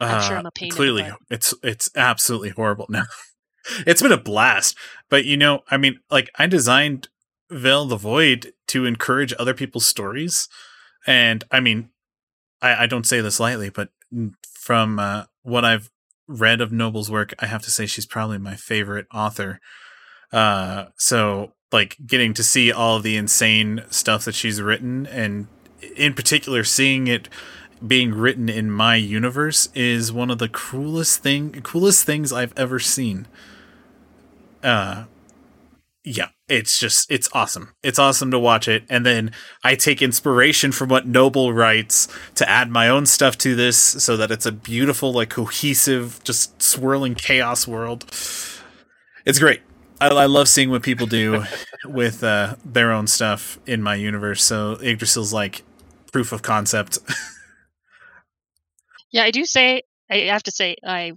I'm sure Uh, I'm a pain Clearly, it's it's absolutely horrible now. it's been a blast, but you know, I mean, like I designed Veil the Void to encourage other people's stories, and I mean, I, I don't say this lightly, but from uh, what I've read of Noble's work, I have to say she's probably my favorite author. Uh, so like getting to see all the insane stuff that she's written, and in particular, seeing it being written in my universe is one of the coolest thing coolest things I've ever seen. Uh yeah, it's just it's awesome. It's awesome to watch it, and then I take inspiration from what Noble writes to add my own stuff to this, so that it's a beautiful, like cohesive, just swirling chaos world. It's great. I, I love seeing what people do with uh, their own stuff in my universe. So Yggdrasil's like proof of concept. Yeah, I do say I have to say I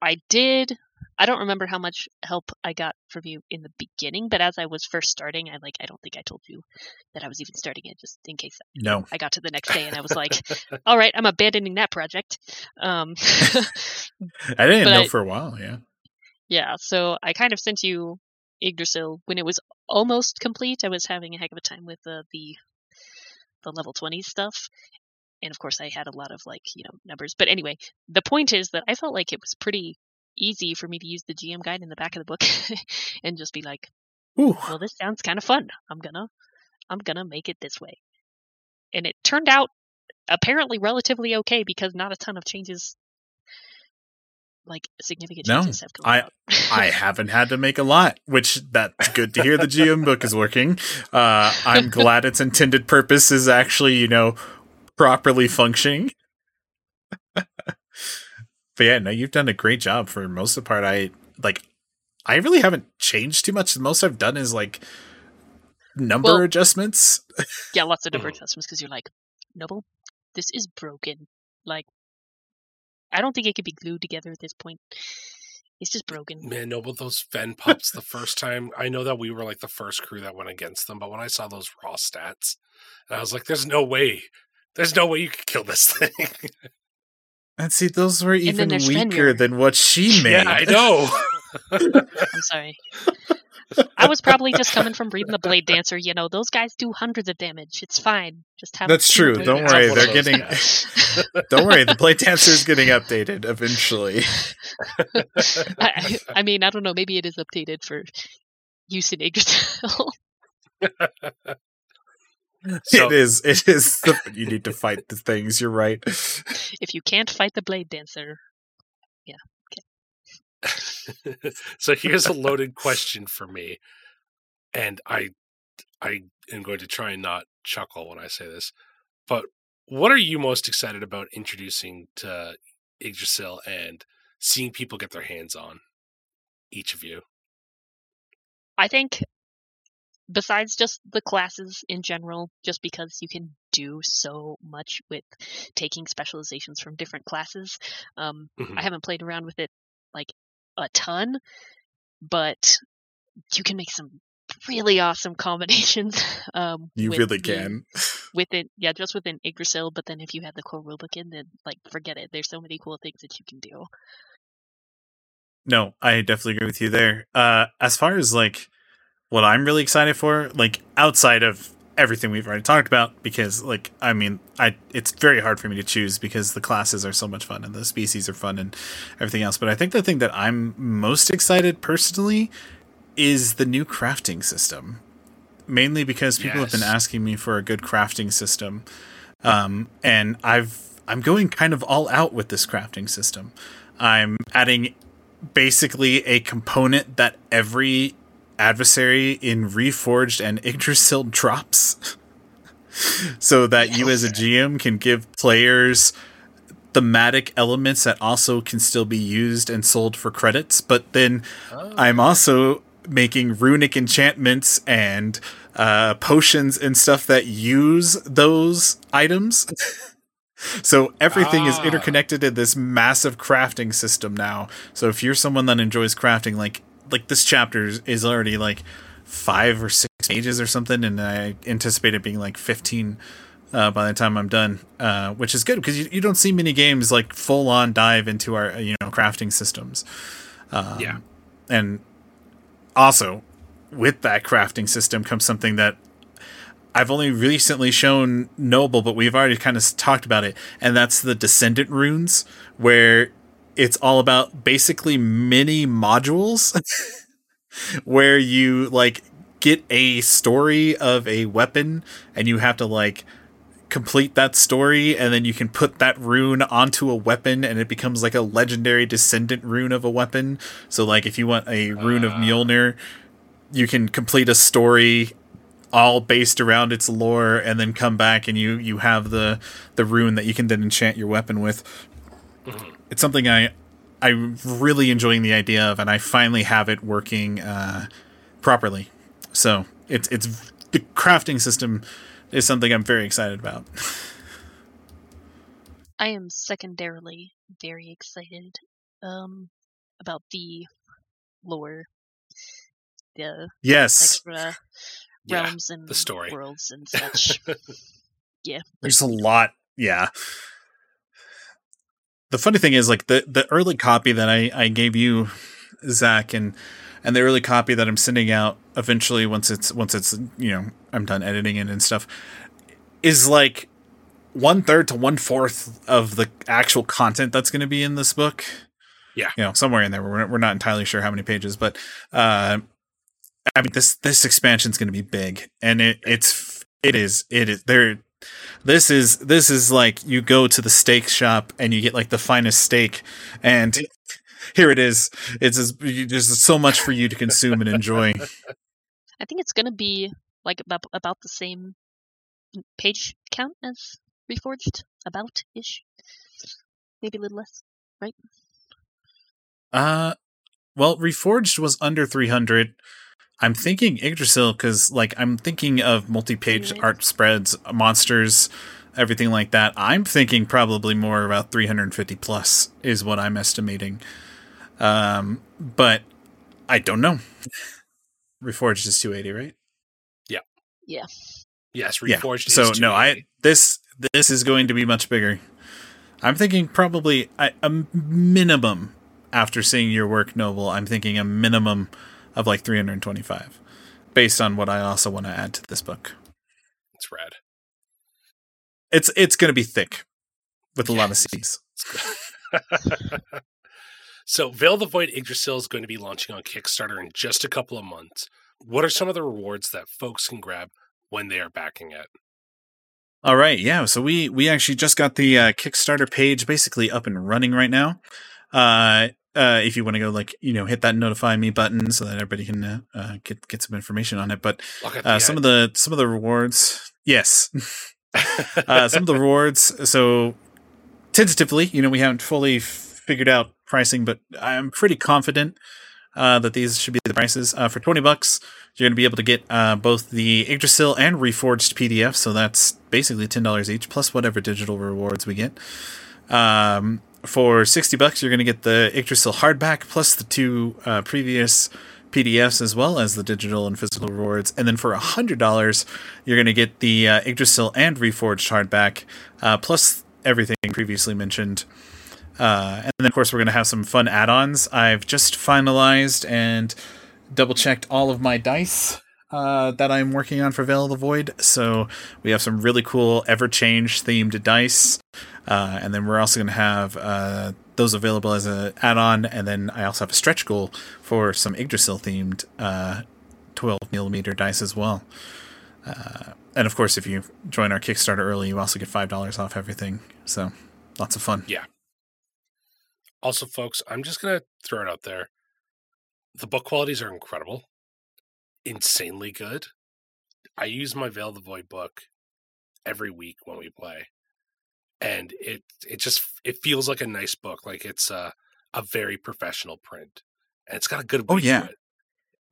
I did I don't remember how much help I got from you in the beginning, but as I was first starting, I like I don't think I told you that I was even starting it just in case no. I got to the next day and I was like, "All right, I'm abandoning that project." Um, I didn't know I- for a while. Yeah. yeah, so I kind of sent you Yggdrasil when it was almost complete. I was having a heck of a time with uh, the the level 20 stuff. And of course, I had a lot of like, you know, numbers. But anyway, the point is that I felt like it was pretty easy for me to use the GM guide in the back of the book and just be like, Ooh. well, this sounds kind of fun. I'm gonna, I'm gonna make it this way. And it turned out apparently relatively okay because not a ton of changes, like significant No, changes have come I- about. I haven't had to make a lot, which that's good to hear. The GM book is working. Uh, I'm glad its intended purpose is actually, you know, properly functioning. but yeah, no, you've done a great job for most of the part. I like, I really haven't changed too much. The most I've done is like number Well- adjustments. yeah, lots of number adjustments because you're like, Noble, this is broken. Like, I don't think it could be glued together at this point. It's just broken. Man, Noble, those Ven pups the first time, I know that we were like the first crew that went against them, but when I saw those raw stats, and I was like, there's no way. There's no way you could kill this thing. And see, those were even weaker than what she made. yeah, I know. I'm sorry. I was probably just coming from reading the Blade Dancer. You know, those guys do hundreds of damage. It's fine. Just have. That's true. Don't do worry, it. One of they're getting- Don't worry, the Blade dancer is getting updated eventually. I, I- I mean, I don't know. Maybe it is updated for use in Yggdrasil. So- it is. It is. The, you need to fight the things. You're right. if you can't fight the Blade Dancer, yeah. Okay. so here's a loaded question for me, and I, I am going to try and not chuckle when I say this, but what are you most excited about introducing to Yggdrasil and seeing people get their hands on? Each of you. I think besides just the classes in general, just because you can do so much with taking specializations from different classes, um, Mhm. I haven't played around with it like a ton, but you can make some really awesome combinations. Um, You really the- can. Within, yeah, just within Yggdrasil, but then if you had the core rulebook in, then like forget it. There's so many cool things that you can do. No, I definitely agree with you there. Uh, as far as like what I'm really excited for, like outside of everything we've already talked about, because like I mean, I it's very hard for me to choose because the classes are so much fun and the species are fun and everything else. But I think the thing that I'm most excited personally is the new crafting system. Mainly because people have been asking me for a good crafting system. Um, and I've I'm going kind of all out with this crafting system. I'm adding basically a component that every adversary in Reforged and Yggdrasil drops. so that you as a GM can give players thematic elements that also can still be used and sold for credits. But then I'm also making runic enchantments and uh, potions and stuff that use those items. so everything is Ah. interconnected in this massive crafting system now. So if you're someone that enjoys crafting, like like this chapter is- already like five or six pages or something, and I anticipate it being like fifteen uh, by the time I'm done, uh, which is good because you, you don't see many games like full on dive into our you know crafting systems. Um, Yeah. and also with that crafting system comes something that I've only recently shown Noble, but we've already kind of talked about it, and that's the Descendant runes, where it's all about basically mini modules where you like get a story of a weapon and you have to like complete that story and then you can put that rune onto a weapon and it becomes like a legendary descendant rune of a weapon. So like if you want a rune of Ah. Mjolnir, you can complete a story all based around its lore and then come back and you you have the the rune that you can then enchant your weapon with Mhm. It's something i i'm really enjoying the idea of and i finally have it working uh properly. So it's it's the crafting system is something i'm very excited about. I am secondarily very excited um, about the lore, the yes. extra Yeah, realms and the story. worlds and such. Yeah, there's a lot yeah the funny thing is like the the early copy that i i gave you zach and and the early copy that i'm sending out eventually once it's once it's you know i'm done editing it and stuff is like one third to one fourth of the actual content that's going to be in this book Yeah. you know somewhere in there we're, we're not entirely sure how many pages but uh i mean this this expansion's going to be big and it it's it is it is there this is this is like you go to the steak shop and you get like the finest steak and here it is it's you- there's so much for you to consume and enjoy I think it's going to be like about, about the same page count as Reforged, about ish. Maybe a little less. Right? Uh well reforged was under 300 i'm thinking yggdrasil because like i'm thinking of multi-page Right. art spreads monsters everything like that i'm thinking probably more about 350 plus is what i'm estimating um but i don't know reforged is 280 right yes, Yeah. Yes, Reforged. is So no, I this this is going to be much bigger. I'm thinking probably a, a minimum after seeing your work, Noble. I'm thinking a minimum of like 325, based on what I also want to add to this book. it's rad. It's it's going to be thick with a lot of. C's. So, Veil the Void Yggdrasil is going to be launching on Kickstarter in just a couple of months. What are some of the rewards that folks can grab when they are backing it? All right, yeah. So we we actually just got the uh, Kickstarter page basically up and running right now. Uh, uh, if you want to go like you know hit that notify me button so that everybody can uh, uh, get get some information on it. But uh, some of the some of the rewards, yes, uh, some of the rewards. So tentatively, you know, we haven't fully f- figured out pricing, but I'm pretty confident uh, that these should be the prices. Uh, for twenty bucks, you're going to be able to get uh, both the Yggdrasil and Reforged PDF. So that's basically ten dollars each, plus whatever digital rewards we get. Um, for sixty bucks, you're going to get the Yggdrasil hardback plus the two uh, previous PDFs as well as the digital and physical rewards. And then for hundred dollars, you're going to get the uh, Yggdrasil and Reforged hardback uh, plus everything previously mentioned. Uh, and then, of course, we're going to have some fun add ons. I've just finalized and double checked all of my dice uh, that I'm working on for Veil of the Void. So we have some really cool Ever Change themed dice. Uh, and then we're also going to have uh, those available as an add on. And then I also have a stretch goal for some Yggdrasil themed uh, 12 millimeter dice as well. Uh, and of course, if you join our Kickstarter early, you also get $5 off everything. So lots of fun. Yeah. Also, folks, I'm just going to throw it out there. The book qualities are incredible, insanely good. I use my Veil of the Void book every week when we play, and it it just it feels like a nice book, like it's a a very professional print, and it's got a good. Oh, weight to yeah. it.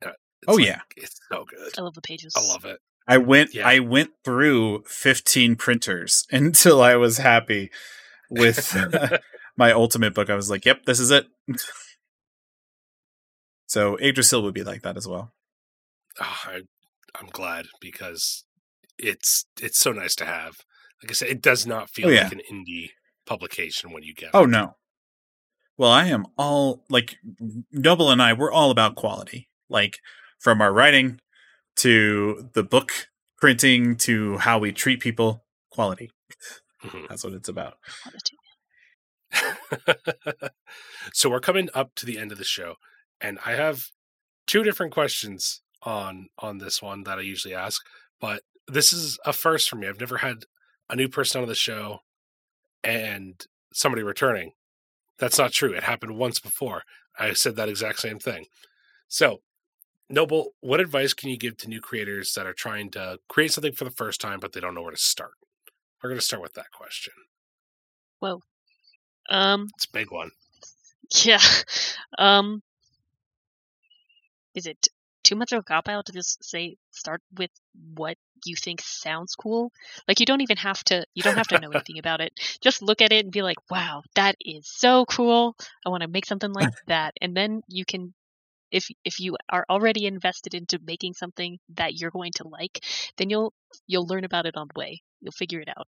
Uh, it's Oh, like- yeah. it's so good. I love the pages. I love it. I went Yeah. I went through 15 printers until I was happy with my ultimate book. I was like, "Yep, this is it." so Yggdrasil would be like that as well. Ah, I, I'm glad because it's it's so nice to have. Like I said, it does not feel Oh, yeah. like an indie publication when you get. Oh it. no. Well, I am all like Noble and I. We're all about quality, like from our writing to the book printing to how we treat people. Quality. Mhm. That's what it's about. so we're coming up to the end of the show, and I have two different questions on on this one that I usually ask, but this is a first for me. I've never had a new person on the show and somebody returning. That's not true. It happened once before. I said that exact same thing. So, Noble, what advice can you give to new creators that are trying to create something for the first time but they don't know where to start? We're going to start with that question. Well, Um. It's a big one. Yeah. Um. Is it too much of a cop out to just say start with what you think sounds cool? Like you don't even have to. You don't have to know anything about it. Just look at it and be like, "Wow, that is so cool! I want to make something like that." And then you can if if you are already invested into making something that you're going to like, then you'll you'll learn about it on the way. You'll figure it out.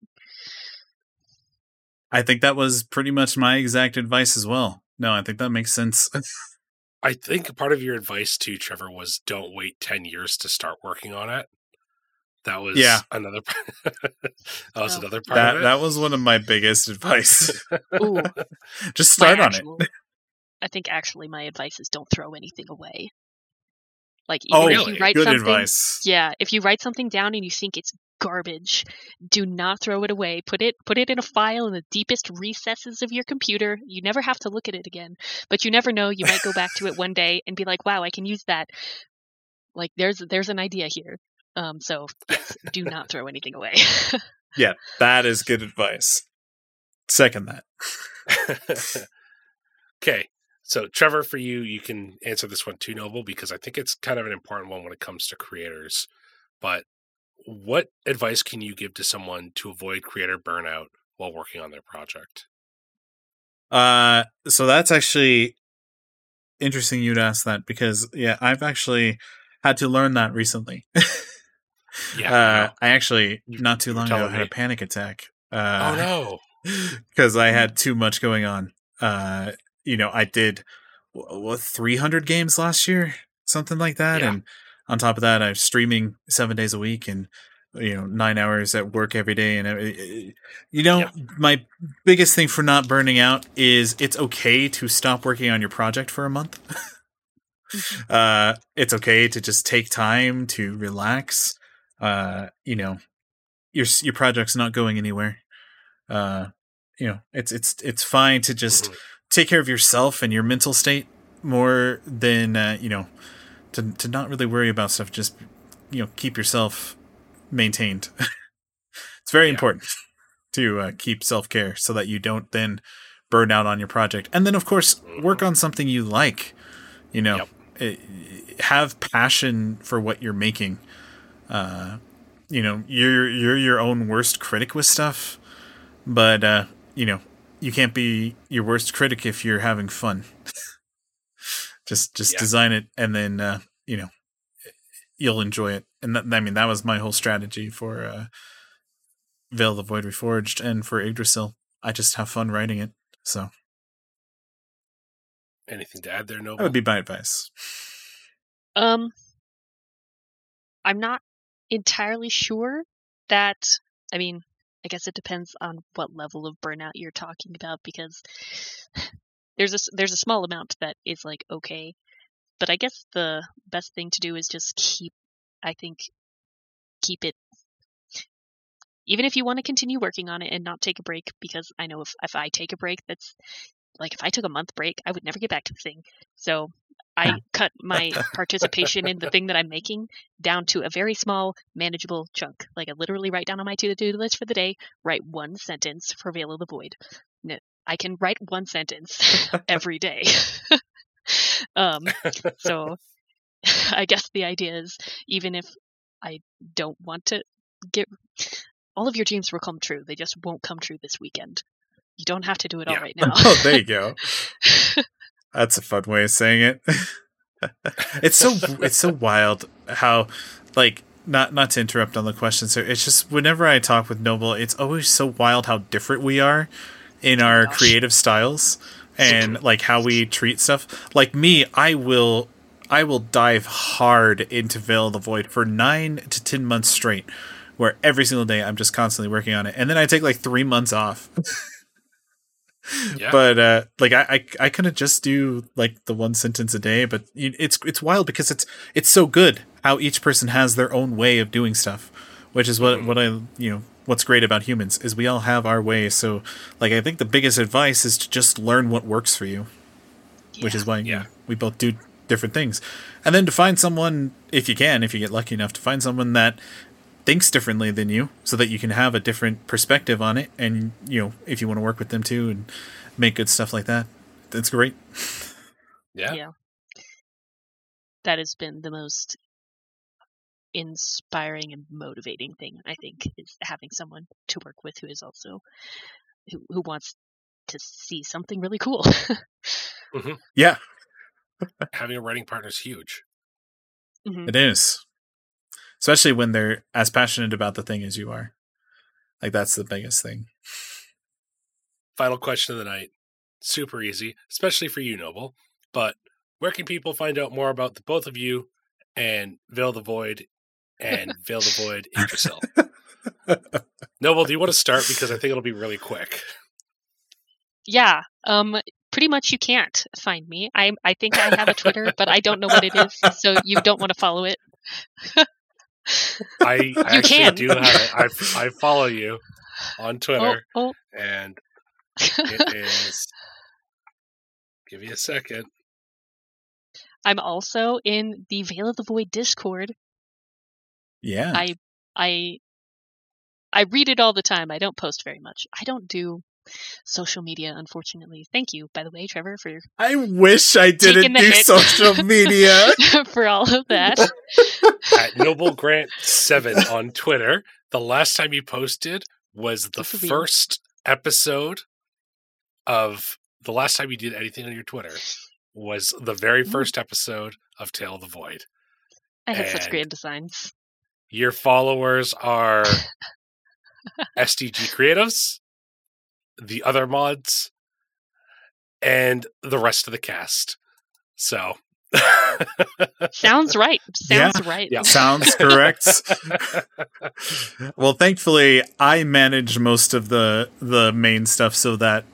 I think that was pretty much my exact advice as well. No, I think that makes sense. I think part of your advice to Trever, was don't wait ten years to start working on it. That was Yeah. another. that was Oh. another part that of it. that was one of my biggest advice. Ooh, Just my start on it. I think actually my advice is don't throw anything away. Like Oh, if really? you write good something, advice. yeah, if you write something down and you think it's garbage, do not throw it away. Put it put it in a file in the deepest recesses of your computer. You never have to look at it again, but you never know. You might go back to it one day and be like, "Wow, I can use that." Like there's there's an idea here. Um, so yes, do not throw anything away. Yeah, that is good advice. Second that. okay. So, Trever, for you, you can answer this one too, Noble, because I think it's kind of an important one when it comes to creators. But what advice can you give to someone to avoid creator burnout while working on their project? Uh, so that's actually interesting you'd ask that because yeah, I've actually had to learn that recently. Yeah. uh, I actually You- not too long ago telling had a panic attack. oh Uh, no. because I had too much going on. Uh, you know, I did wh- what 300 games last year, something like that, Yeah. and on top of that, I'm streaming seven days a week and you know nine hours at work every day. And uh, you know, Yeah. my biggest thing for not burning out is it's okay to stop working on your project for a month. uh, it's okay to just take time to relax. Uh, you know, your your project's not going anywhere. Uh, you know, it's it's it's fine to just take care of yourself and your mental state more than uh, you know to to not really worry about stuff. Just you know, keep yourself maintained. it's very Yeah. important to uh, keep self care so that you don't then burn out on your project. And then, of course, work on something you like. You know, Yep. Eh, have passion for what you're making. Uh, you know, you're you're your own worst critic with stuff, but uh, you know, you can't be your worst critic if you're having fun. just just Yeah. design it and then uh, you know you'll enjoy it. And that, I mean that was my whole strategy for uh, Veil of the Void Reforged and for Yggdrasil. I just have fun writing it. So Anything to add there, Noble? that would be my advice. Um, I'm not entirely sure that. I mean, I guess it depends on what level of burnout you're talking about because there's a there's a small amount that is like okay, but I guess the best thing to do is just keep. I think keep it. Even if you want to continue working on it and not take a break, because I know if if I take a break, that's like if I took a month break, I would never get back to the thing. So I cut my participation in the thing that I'm making down to a very small, manageable chunk. Like I literally write down on my to-do list for the day, write one sentence for Veil of the Void. I can write one sentence every day. um, so I guess the idea is even if I don't want to get all of your dreams will come true. They just won't come true this weekend. You don't have to do it all Yeah. right now. oh, there you go. That's a fun way of saying it. it's so it's so wild how like not not to interrupt on the question sir it's just whenever i talk with noble it's always so wild how different we are in our Gosh. creative styles and like how we treat stuff like me i will i will dive hard into veil of the void for nine to ten months straight where every single day i'm just constantly working on it and then i take like three months off yeah. but uh like i i, I couldn't just do like the one sentence a day but it's it's wild because it's it's so good how each person has their own way of doing stuff which is what what i you know what's great about humans is we all have our way so like i think the biggest advice is to just learn what works for you which is why Yeah. yeah. we both do different things. And then to find someone, if you can, if you get lucky enough to find someone that thinks differently than you so that you can have a different perspective on it and you know if you want to work with them too and make good stuff like that that's great Yeah. yeah. That has been the most inspiring and motivating thing, I think, is having someone to work with who is also who, who wants to see something really cool. yeah Having a writing partner is huge. Mhm. it is especially when they're as passionate about the thing as you are like that's the biggest thing Final question of the night. Super easy, especially for you, Noble. But where can people find out more about the both of you and Veil the Void and Veil the Void Yggdrasil? Noble, do you want to start? Because I think it'll be really quick. Yeah. Um pretty much you can't find me. I I think I have a Twitter, but I don't know what it is, so you don't want to follow it. I, I actually can. do have it. I, I follow you on Oh, Twitter, oh. and it is. Give me a second. I'm also in the Veil of the Void Discord. Yeah I I I read it all the time. I don't post very much. I don't do social media, unfortunately. Thank you, by the way, Trever, for your. i wish i didn't do social media for all of that. At Noble Grant Seven on Twitter. The last time you posted was the Good for you. first episode of the last time you did anything on your Twitter was the very Mm. first episode of Tale of the Void. I have such And- grand designs. Your followers are SDG Creatives, the other mods, and the rest of the cast. So Sounds right. Sounds right. Yeah. sounds correct well thankfully i manage most of the the main stuff so that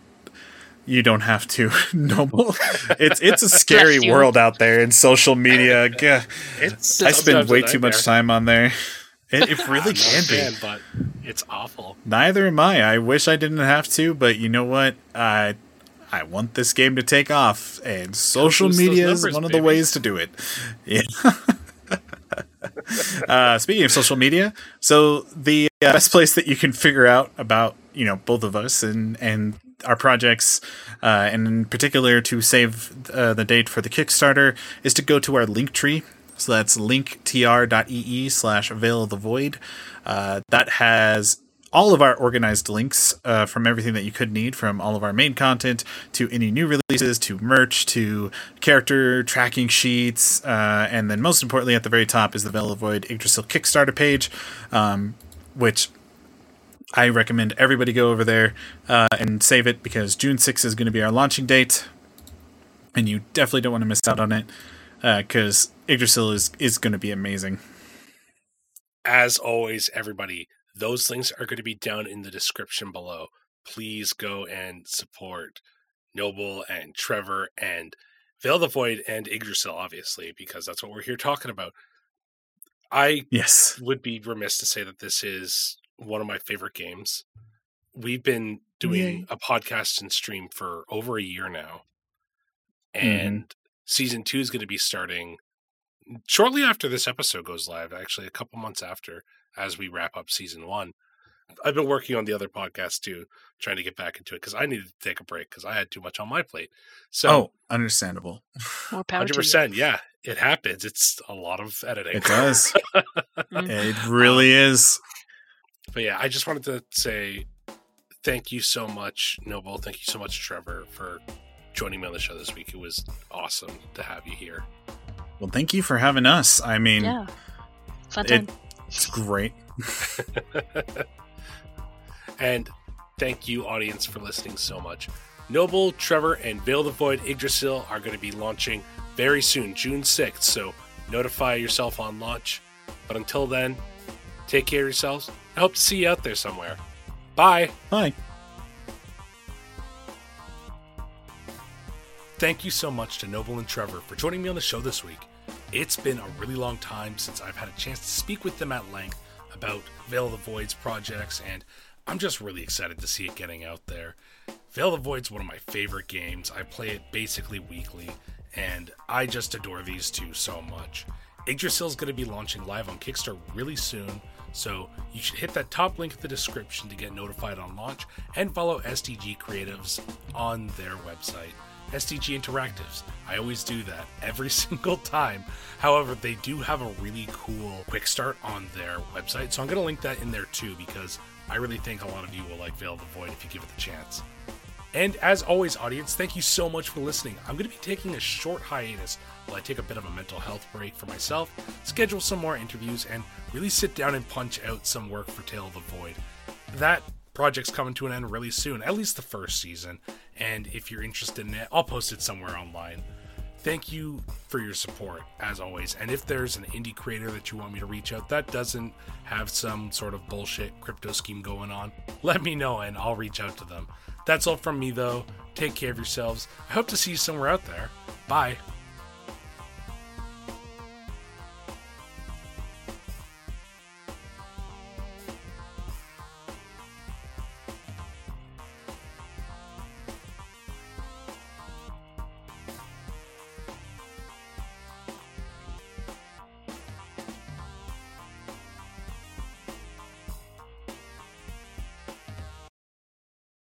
you don't have to noble. It's it's a scary world out there in social media. Gah. it's i spend way too much time on there. It, it really not a can be. fan, but it's awful. neither am i. I wish i didn't have to but you know what? I i want this game to take off and social boost those media is one of the baby. ways to do it. Yeah. Uh, speaking of social media, so the uh, best place that you can figure out about you know both of us and and our projects, uh, and in particular to save uh, the date for the Kickstarter, is to go to our link tree. So that's linktr.ee slash veil of the void. Uh, that has all of our organized links uh, from everything that you could need from all of our main content to any new releases to merch to character tracking sheets uh, and then most importantly at the very top is the veil of void yggdrasil kickstarter page um, which i recommend everybody go over there uh, and save it because june 6th is going to be our launching date and you definitely don't want to miss out on it because yggdrasil is, is going to be amazing As always, everybody, those links are going to be down in the description below. Please go and support Noble and Trever and Veil the Void and Yggdrasil, obviously, because that's what we're here talking about. I yes would be remiss to say that this is one of my favorite games. We've been doing Yay. a podcast and stream for over a year now. Mm-hmm. And season two is going to be starting shortly after this episode goes live, actually, a couple months after, as we wrap up season one. I've been working on the other podcast too, trying to get back into it because I needed to take a break because I had too much on my plate. So, oh understandable Hundred percent, yeah, it happens. It's a lot of editing. it does Mm. it really is But yeah, I just wanted to say thank you so much, Noble. Thank you so much, Trever, for joining me on the show this week. It was awesome to have you here. Well, thank you for having us. I mean, Yeah. Fun It- time. it's great. and thank you, audience, for listening so much. Noble, Trever, and Veil the Void Yggdrasil are going to be launching very soon, June 6th. So notify yourself on launch. But until then, take care of yourselves. I hope to see you out there somewhere. Bye. Bye. Thank you so much to Noble and Trever for joining me on the show this week. It's been a really long time since I've had a chance to speak with them at length about Veil of the Void's projects, and I'm just really excited to see it getting out there. Veil of the Void's one of my favorite games. I play it basically weekly, and I just adore these two so much. Yggdrasil is going to be launching live on Kickstarter really soon, so you should hit that top link in the description to get notified on launch and follow SDG Creatives on their website. SDG Interactives. I always do that every single time. However, they do have a really cool quick start on their website, so I'm going to link that in there too because I really think a lot of you will like Veil of the Void if you give it the chance. And as always, audience, thank you so much for listening. I'm going to be taking a short hiatus while I take a bit of a mental health break for myself, schedule some more interviews, and really sit down and punch out some work for Tale of the Void. That project's coming to an end really soon, at least the first season. And if you're interested in it, I'll post it somewhere online. Thank you for your support, as always. And if there's an indie creator that you want me to reach out that doesn't have some sort of bullshit crypto scheme going on, let me know and I'll reach out to them. That's all from me, though. Take care of yourselves. I hope to see you somewhere out there. Bye.